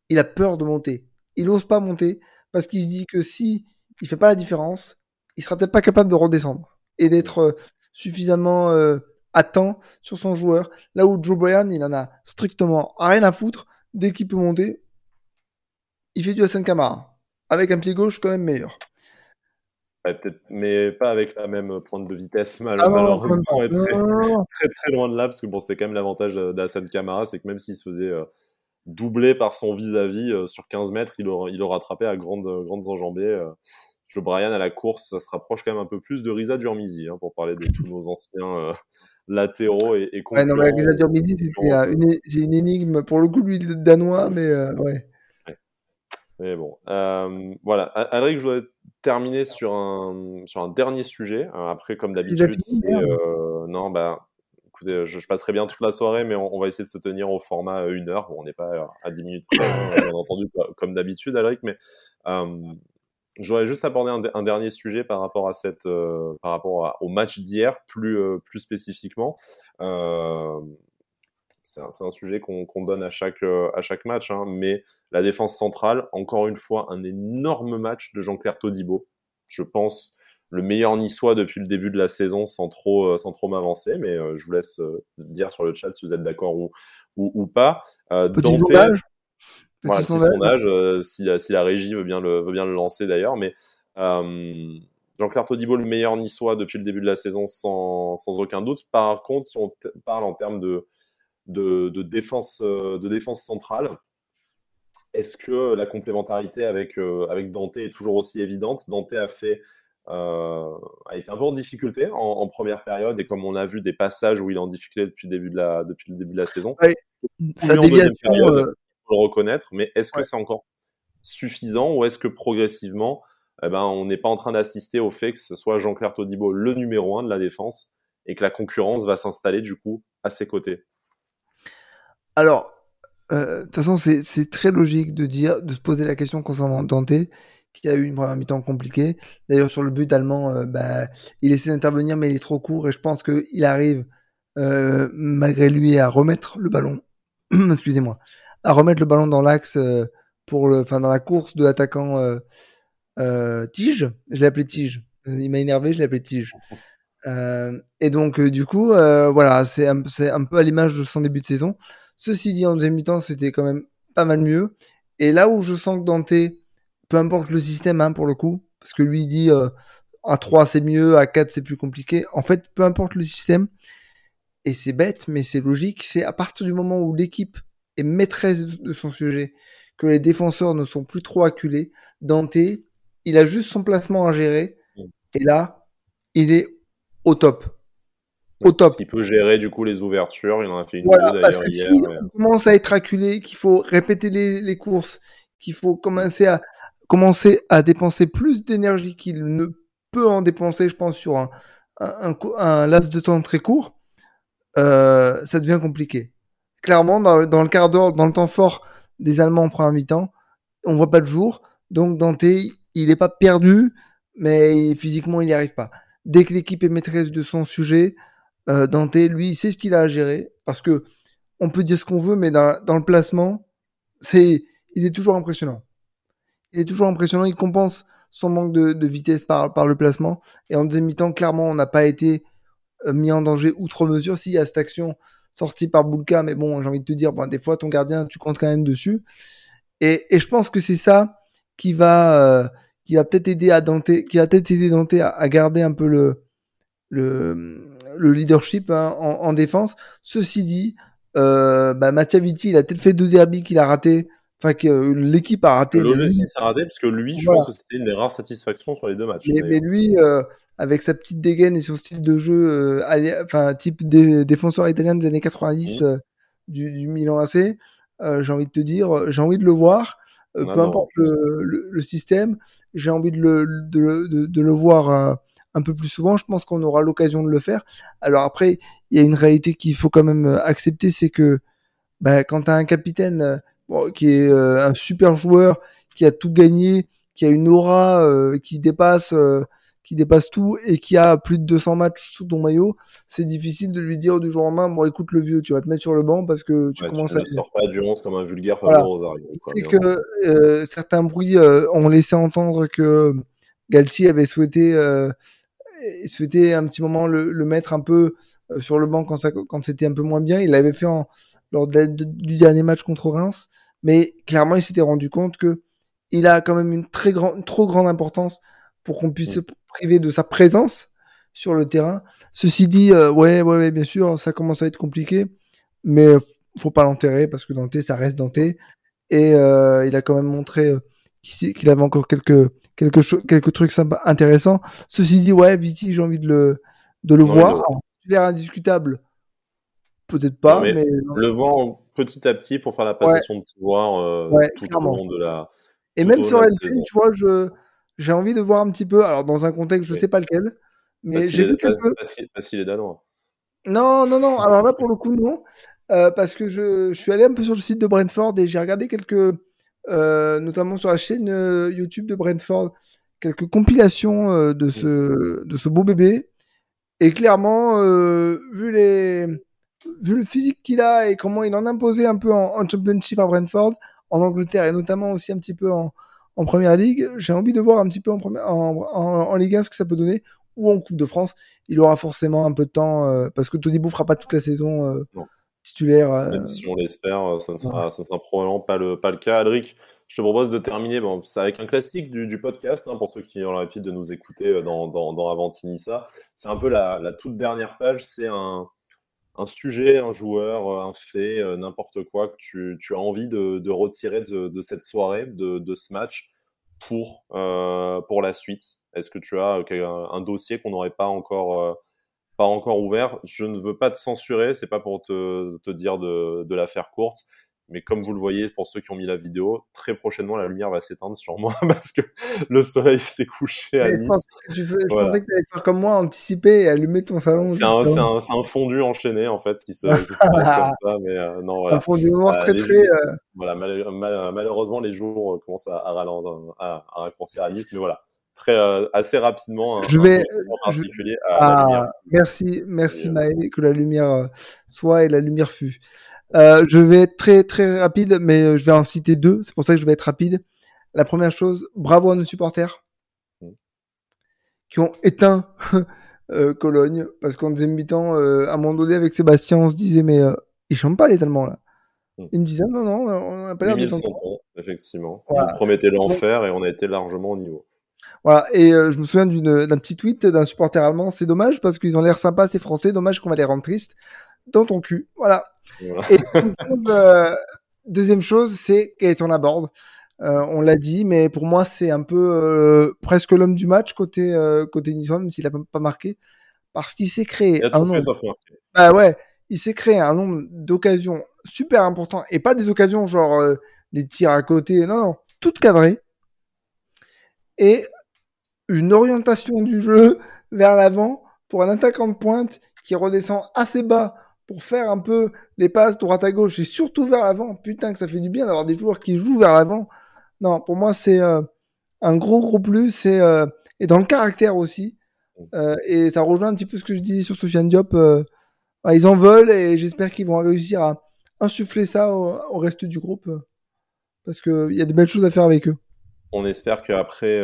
il a peur de monter. Il n'ose pas monter parce qu'il se dit que si il fait pas la différence, il sera peut-être pas capable de redescendre et d'être euh, suffisamment euh, à temps sur son joueur. Là où Joe Bryan, il en a strictement rien à foutre. Dès qu'il peut monter, il fait du Hassan Kamara. Avec un pied gauche quand même meilleur. Ouais, mais pas avec la même pointe de vitesse, mal- Ah malheureusement, Non, très, non, non, non. très, très loin de là, parce que bon, c'était quand même l'avantage euh, d'Hassan Kamara, c'est que même s'il se faisait euh, doubler par son vis-à-vis euh, sur 15 mètres, il le, il le rattrapait à grandes, grandes enjambées. Joe Bryan à la course, ça se rapproche quand même un peu plus de Risa Durmizi, hein, pour parler de tous nos anciens latéraux et, et Ouais, non, mais. Risa Durmidi, c'était euh, une, c'est une énigme. Pour le coup, lui, danois, mais euh, ouais. Mais bon, euh, voilà. Alric, je voudrais terminer sur un, sur un dernier sujet. Euh, Après, comme d'habitude, euh, non, bah, écoutez, je, je passerai bien toute la soirée, mais on, on va essayer de se tenir au format euh, une heure. Bon, on n'est pas euh, à 10 minutes près, hein, bien entendu, co- comme d'habitude, Alric, mais euh, j'aurais juste abordé un, de- un dernier sujet par rapport à cette, euh, par rapport à- au match d'hier, plus, euh, plus spécifiquement. Euh, c'est un, un sujet qu'on qu'on donne à chaque, euh, à chaque match, hein, mais la défense centrale, encore une fois, un énorme match de Jean-Claire Todibo. Je pense le meilleur niçois depuis le début de la saison sans trop, euh, sans trop m'avancer, mais euh, je vous laisse dire sur le chat si vous êtes d'accord ou, ou, ou pas. Euh, Petit sondage. Voilà, petit sondage. euh, si, la- si la régie veut bien le, veut bien le lancer d'ailleurs. Mais euh, Jean-Claire Todibo, le meilleur niçois depuis le début de la saison, sans, sans aucun doute. Par contre, si on parle en termes de, de, de défense, euh, de défense centrale, est-ce que la complémentarité avec, euh, avec Dante est toujours aussi évidente? Dante a fait. euh, a été un peu en difficulté en, en première période et comme on a vu des passages où il est en difficulté depuis le début de la, depuis le début de la saison, déviation, période, euh, faut le reconnaître, mais est-ce que Ouais. c'est encore suffisant ou est-ce que progressivement, eh ben, on n'est pas en train d'assister au fait que ce soit Jean-Claire Todibo le numéro un de la défense et que la concurrence va s'installer du coup à ses côtés? Alors, euh, de toute façon, c'est très logique de se poser la question concernant Dante, qui a eu une première mi-temps compliquée. D'ailleurs, sur le but allemand, euh, bah, il essaie d'intervenir, mais il est trop court, et je pense qu'il arrive, euh, malgré lui, à remettre le ballon. Excusez-moi, à remettre le ballon dans l'axe pour dans la course de l'attaquant Tige. Je l'ai appelé Tige. Il m'a énervé, je l'ai appelé Tige. Et donc, du coup, voilà, c'est un, peu à l'image de son début de saison. Ceci dit, en deuxième mi-temps, c'était quand même pas mal mieux. Et là où je sens que Dante, peu importe le système, hein, pour le coup, parce que lui dit à 3 c'est mieux, à 4 c'est plus compliqué. En fait, peu importe le système, et c'est bête, mais c'est logique, c'est à partir du moment où l'équipe est maîtresse de son sujet, que les défenseurs ne sont plus trop acculés, Dante, il a juste son placement à gérer, et là, il est au top. Au top. Il peut gérer du coup les ouvertures, il en a fait une voilà, d'ailleurs hier. Si on commence à être acculé, qu'il faut répéter les, les courses, qu'il faut commencer à, commencer à dépenser plus d'énergie qu'il ne peut en dépenser, je pense, sur un, un, un, laps de temps très court, euh, ça devient compliqué. Clairement, dans, dans le quart d'heure, dans le temps fort des Allemands en première mi-temps, on voit pas le jour. Donc Dante, il n'est pas perdu, mais physiquement, il n'y arrive pas. Dès que l'équipe est maîtresse de son sujet, euh, Dante, lui, sait ce qu'il a à gérer. Parce que on peut dire ce qu'on veut, mais dans, le placement, c'est, il est toujours impressionnant. Il est toujours impressionnant. Il compense son manque de, vitesse par, le placement. Et en deuxième mi-temps, clairement, on n'a pas été euh, mis en danger outre mesure. S'il y a cette action sortie par Boulka, mais bon, j'ai envie de te dire, bon, des fois, ton gardien, tu comptes quand même dessus. Et, et je pense que c'est ça qui va, euh, qui va peut-être aider à Dante, qui va peut-être aider Dante à, garder un peu le, le, le leadership hein, en, en, défense. Ceci dit, euh, bah, Mattia Vitti, il a peut-être fait deux derbies qu'il a raté. Enfin, que euh, l'équipe a raté. L'OGC a raté parce que lui, je pense que c'était une des rares satisfactions sur les deux matchs. Mais, mais lui, euh, avec sa petite dégaine et son style de jeu, euh, enfin, type défenseur italien des années 90 mmh. du, du, Milan AC, j'ai envie de te dire, j'ai envie de le voir. peu importe le, le, le, système, j'ai envie de le, de, de, de le voir un peu plus souvent. Je pense qu'on aura l'occasion de le faire. Alors après, il y a une réalité qu'il faut quand même accepter, c'est que bah, quand tu as un capitaine qui est euh, un super joueur, qui a tout gagné, qui a une aura euh, qui dépasse euh, qui dépasse tout et qui a plus de 200 matchs sous ton maillot, c'est difficile de lui dire du jour au lendemain, bon écoute le vieux, tu vas te mettre sur le banc parce que tu commences tu à... sort pas du 11 comme un vulgaire voilà. Rosario. C'est que euh, certains bruits euh, ont laissé entendre que Galtier avait souhaité, euh, souhaité un petit moment le, le mettre un peu sur le banc quand, ça, quand c'était un peu moins bien. Il l'avait fait en, lors de, de, du dernier match contre Reims mais clairement, il s'était rendu compte que il a quand même une très grande, trop grande importance pour qu'on puisse se priver de sa présence sur le terrain. Ceci dit, euh, ouais, ouais, ouais, bien sûr, ça commence à être compliqué, mais faut pas l'enterrer parce que Dante, ça reste Dante. Et euh, il a quand même montré euh, qu'il avait encore quelques, quelques, quelques trucs sympas, intéressants. Ceci dit, ouais, Viti, j'ai envie de le, de le ouais, voir. L'air indiscutable, peut-être pas, non, mais, mais, le voir petit à petit pour faire la passation ouais. de pouvoir euh, ouais, tout clairement. au long de la. Et même sur Elfin, tu vois, je j'ai envie de voir un petit peu. Alors dans un contexte, je sais pas lequel, mais j'ai vu quelques. Parce qu'il qu est danois. Non, non, non. Alors là, pour le coup, non. Euh, parce que je, je, suis allé un peu sur le site de Brentford et j'ai regardé quelques, notamment sur la chaîne euh, YouTube de Brentford, quelques compilations euh, de, ce, de ce beau bébé. Et clairement, euh, vu les, vu le physique qu'il a et comment il en a imposé un peu en, en, championship à Brentford, en Angleterre et notamment aussi un petit peu en, en première ligue, j'ai envie de voir un petit peu en, première, en, en, Ligue 1 ce que ça peut donner ou en Coupe de France. Il aura forcément un peu de temps euh, parce que Todibo fera pas toute la saison euh, titulaire. Euh... Même si on l'espère, ça ne sera, ouais. ça sera probablement pas le, pas le cas. Alric, je te propose de terminer bon, avec un classique du, du podcast, hein, pour ceux qui ont l'habitude de nous écouter dans, dans, dans Avantinissa. C'est un peu la, la toute dernière page, c'est un un sujet, un joueur, euh, un fait, euh, n'importe quoi que tu, tu, as envie de, de retirer de, de, cette soirée, de, de ce match pour, euh, pour la suite Est-ce que tu as un, un dossier qu'on n'aurait pas encore, euh, pas encore ouvert Je ne veux pas te censurer, c'est pas pour te, te dire de, de la faire courte, mais comme vous le voyez, pour ceux qui ont mis la vidéo, très prochainement, la lumière va s'éteindre sur moi parce que le soleil s'est couché à Nice. Je, je, voilà. pensais que tu allais faire comme moi, anticiper et allumer ton salon. C'est un, un, un, fondu enchaîné, en fait, qui se, qui se passe comme ça. Mais euh, non, voilà. Un fondu noir euh, très, très. Euh... Voilà, mal, mal, malheureusement, les jours euh, commencent à, à ralentir, à, à raccourcir à Nice, mais voilà. Très, euh, assez rapidement. je vais. Je... ah, merci, merci et, Maël, que la lumière soit et la lumière fut. Euh, je vais être très très rapide, mais euh, je vais en citer deux. C'est pour ça que je vais être rapide. La première chose, bravo à nos supporters mmh. qui ont éteint Cologne, parce qu'en deuxième mi-temps, à un moment donné, avec Sébastien, on se disait, mais ils chantent pas les Allemands là. Hmm. Il me disait non, non, on n'a pas l'air de effectivement. On promettait l'enfer et on a été largement au niveau. Voilà, et je me souviens d'un petit tweet d'un supporter allemand, c'est dommage parce qu'ils ont l'air sympas, c'est français, dommage qu'on va les rendre tristes dans ton cul. Voilà. Et deuxième chose, c'est Gaëtan Laborde. Euh, on l'a dit, mais pour moi, c'est un peu euh, presque l'homme du match côté, euh, côté niçois, même s'il n'a pas marqué. Parce qu'il s'est créé un nombre. Bah ouais, il s'est créé un nombre d'occasions super importants. Et pas des occasions genre euh, des tirs à côté. Non, non, toutes cadrées. Et une orientation du jeu vers l'avant pour un attaquant de pointe qui redescend assez bas pour faire un peu les passes droite à gauche et surtout vers l'avant. Putain, que ça fait du bien d'avoir des joueurs qui jouent vers l'avant. Non, pour moi, c'est euh, un gros, gros plus. C'est, euh, et dans le caractère aussi. Euh, et ça rejoint un petit peu ce que je disais sur Sofiane Diop. ils en veulent et j'espère qu'ils vont réussir à insuffler ça au, reste du groupe. parce qu'il y a de belles choses à faire avec eux. On espère qu'après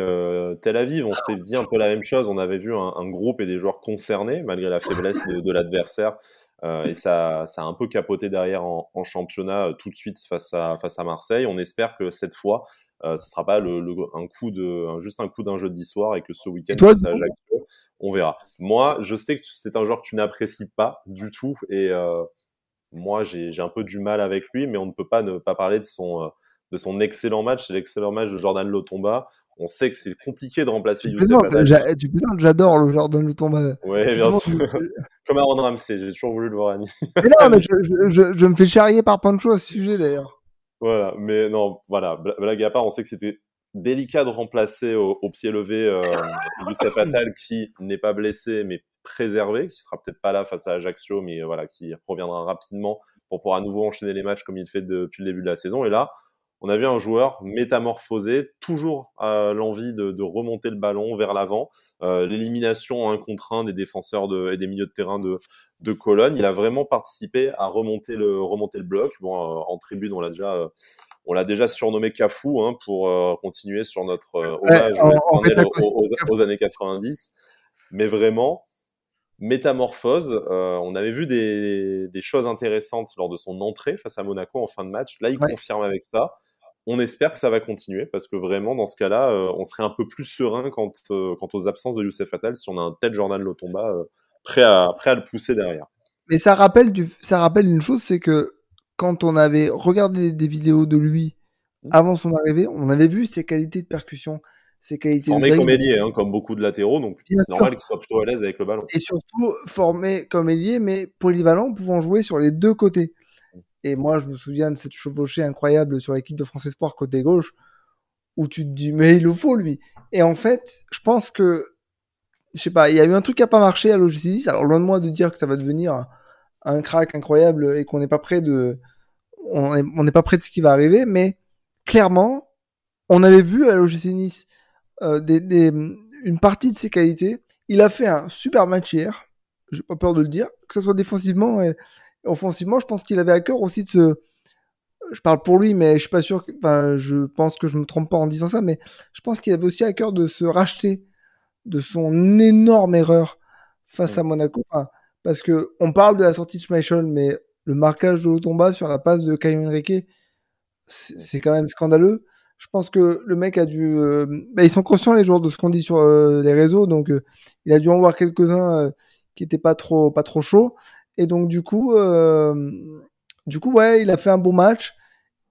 Tel Aviv, on s'était dit un peu la même chose. On avait vu un, groupe et des joueurs concernés, malgré la faiblesse de l'adversaire. Euh, et ça, ça a un peu capoté derrière en, en championnat euh, tout de suite face à, face à Marseille. On espère que cette fois, euh, ce sera pas le, le, un coup de, juste un coup d'un jeudi soir et que ce week-end face à Ajaccio, on verra. Moi, je sais que c'est un joueur que tu n'apprécies pas du tout et euh, moi, j'ai un peu du mal avec lui, mais on ne peut pas ne pas parler de son, euh, de son excellent match. C'est l'excellent match de Jordan Lotomba. On sait que c'est compliqué de remplacer Youssef. Tu j'adore le Jordan Lotomba. Oui, bien sûr. Comme Aaron Ramsey, j'ai toujours voulu le voir à Nice. Mais non, mais je, je, je, me fais charrier par Pancho à ce sujet d'ailleurs. Voilà, mais non, voilà, blague à part, on sait que c'était délicat de remplacer au, pied levé euh, Youssef Attal qui n'est pas blessé mais préservé, qui sera peut-être pas là face à Ajaccio, mais voilà, qui reviendra rapidement pour pouvoir à nouveau enchaîner les matchs comme il fait depuis le début de la saison. Et là, on a vu un joueur métamorphosé, toujours à l'envie de, de, remonter le ballon vers l'avant. Euh, L'élimination un contre un des défenseurs de, et des milieux de terrain de, de Cologne, il a vraiment participé à remonter le, remonter le bloc. Bon, euh, en tribune, on l'a déjà, euh, on l'a déjà surnommé Cafou hein, pour euh, continuer sur notre hommage aux, aux, années 90. Mais vraiment, métamorphose. on avait vu des, des, choses intéressantes lors de son entrée face à Monaco en fin de match. Là, il confirme avec ça on espère que ça va continuer parce que vraiment, dans ce cas-là, euh, on serait un peu plus serein quant, euh, quant aux absences de Youssef Attal si on a un tel Jordan Lotomba euh, prêt, à, prêt à le pousser derrière. Mais ça rappelle, du, ça rappelle une chose, c'est que quand on avait regardé des vidéos de lui avant son arrivée, on avait vu ses qualités de percussion, ses qualités formé comme ailier, hein, comme beaucoup de latéraux, donc c'est normal qu'il soit plutôt à l'aise avec le ballon. Et surtout formé comme ailier, mais polyvalent, pouvant jouer sur les deux côtés. Et moi, je me souviens de cette chevauchée incroyable sur l'équipe de France Espoir côté gauche, où tu te dis, mais il le faut, lui. Et en fait, je pense que, je sais pas, il y a eu un truc qui n'a pas marché à l'OGC 10. Alors, loin de moi de dire que ça va devenir un, crack incroyable et qu'on n'est pas prêt de, on n'est pas prêt de ce qui va arriver, mais clairement, on avait vu à l'OGC Nice euh, une partie de ses qualités. Il a fait un super match hier, j'ai pas peur de le dire, que ce soit défensivement offensivement, je pense qu'il avait à cœur aussi de se. Je parle pour lui, mais je suis pas sûr. Enfin, je pense que je me trompe pas en disant ça, mais je pense qu'il avait aussi à cœur de se racheter de son énorme erreur face à Monaco. parce que on parle de la sortie de Schmeichel, mais le marquage de Lotomba sur la passe de Caio Henrique, c'est quand même scandaleux. Je pense que le mec a dû. Euh, bah, ils sont conscients les joueurs de ce qu'on dit sur euh, les réseaux, donc euh, il a dû en voir quelques-uns qui étaient pas trop pas trop chauds. Et donc du coup, euh, du coup, ouais, il a fait un bon match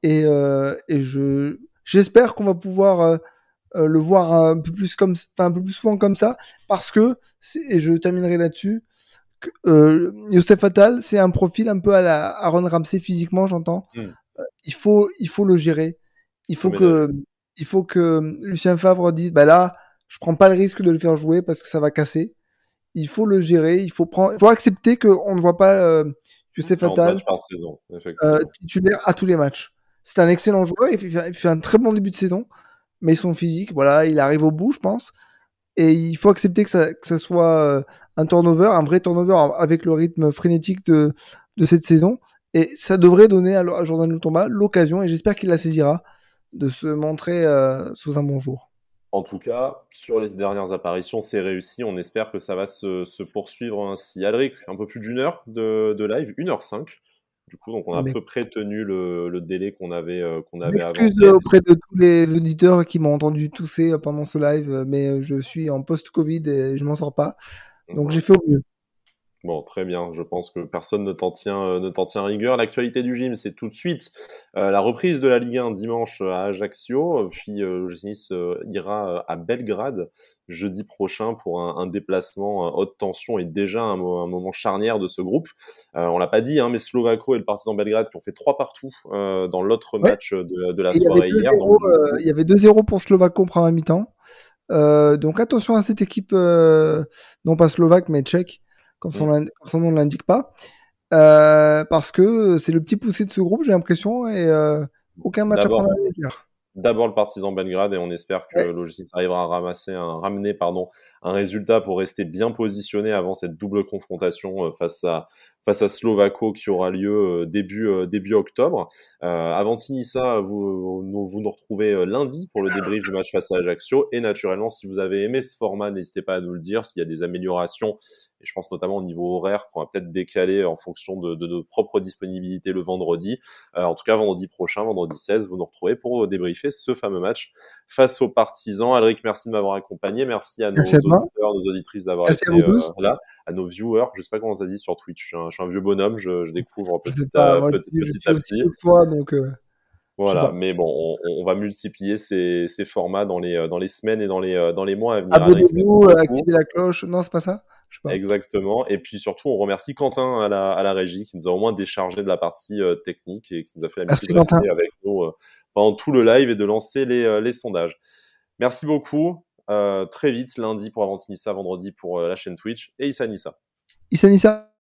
et, euh, et je j'espère qu'on va pouvoir euh, le voir un peu plus comme, enfin un peu plus souvent comme ça, parce que et je terminerai là-dessus. Euh, Youssef Attal, c'est un profil un peu à la Aaron Ramsey physiquement, j'entends. Hmm. il faut, il faut le gérer. Il faut que, il faut que Lucien Favre dise, bah là, je prends pas le risque de le faire jouer parce que ça va casser il faut le gérer, il faut prendre, il faut accepter qu'on ne voit pas euh, Youssef Attal euh, titulaire à tous les matchs. C'est un excellent joueur, il fait, un très bon début de saison, mais son physique, voilà, il arrive au bout, je pense. Et il faut accepter que ça, que ça soit euh, un turnover, un vrai turnover avec le rythme frénétique de, de cette saison. Et ça devrait donner à, Jordan Lutomba l'occasion, et j'espère qu'il la saisira, de se montrer euh, sous un bon jour En tout cas, sur les dernières apparitions, c'est réussi. On espère que ça va se, poursuivre ainsi. Alric, un peu plus d'une heure de, live, 1h05. Du coup, donc on a à peu près tenu le, délai qu'on avait, euh, qu'on avait Excuse auprès de tous les auditeurs qui m'ont entendu tousser pendant ce live, mais je suis en post-Covid et je m'en sors pas. Donc j'ai fait au mieux. Bon, très bien. Je pense que personne ne t'en tient, euh, ne t'en tient rigueur. L'actualité du gym, c'est tout de suite euh, la reprise de la Ligue 1 dimanche à Ajaccio. Puis euh, Nice euh, ira à Belgrade jeudi prochain pour un, déplacement haute tension et déjà un, moment charnière de ce groupe. on l'a pas dit, hein, mais Slovako et le Partizan Belgrade qui ont fait trois partout dans l'autre match de, la soirée hier. il y avait 2-0 pour Slovako en première mi-temps. donc attention à cette équipe, non pas slovaque mais tchèque comme son, mm. nom ne l'indique pas. Euh, parce que c'est le petit poussé de ce groupe, j'ai l'impression, et euh, aucun match à prendre à D'abord le partisan Belgrade et on espère que ouais. arrivera à ramasser un, ramener pardon, un résultat pour rester bien positionné avant cette double confrontation euh, face à face à Slovako qui aura lieu euh, début, euh, début octobre. Euh, avant Tinissa, vous, vous, vous nous retrouvez lundi pour le débrief du match face à Ajaccio. Et naturellement, si vous avez aimé ce format, n'hésitez pas à nous le dire. S'il y a des améliorations, et je pense notamment au niveau horaire, qu'on va peut-être décaler en fonction de, de, notre propre disponibilité le vendredi. en tout cas, vendredi prochain, vendredi 16, vous nous retrouvez pour débriefer ce fameux match face aux partisans. Alric, merci de m'avoir accompagné. Merci à nos auditeurs, nos auditrices d'avoir été là à nos viewers. Je sais pas comment ça se dit sur Twitch. Je suis un, vieux bonhomme, je, découvre petit, à, petit, donc, euh, voilà, mais bon, on, va multiplier ces, formats dans les, dans les semaines et dans les, euh, dans les mois à venir. Abonnez-vous, activez la cloche. Non, c'est pas ça? Exactement. Et puis surtout, on remercie Quentin à la, à la régie qui nous a au moins déchargé de la partie euh, technique et qui nous a fait la mission de rester avec nous pendant tout le live et de lancer les, les sondages. Merci beaucoup. Euh, très vite lundi pour Avantinissa, vendredi pour euh, la chaîne Twitch et Issa Nissa. Issa Nissa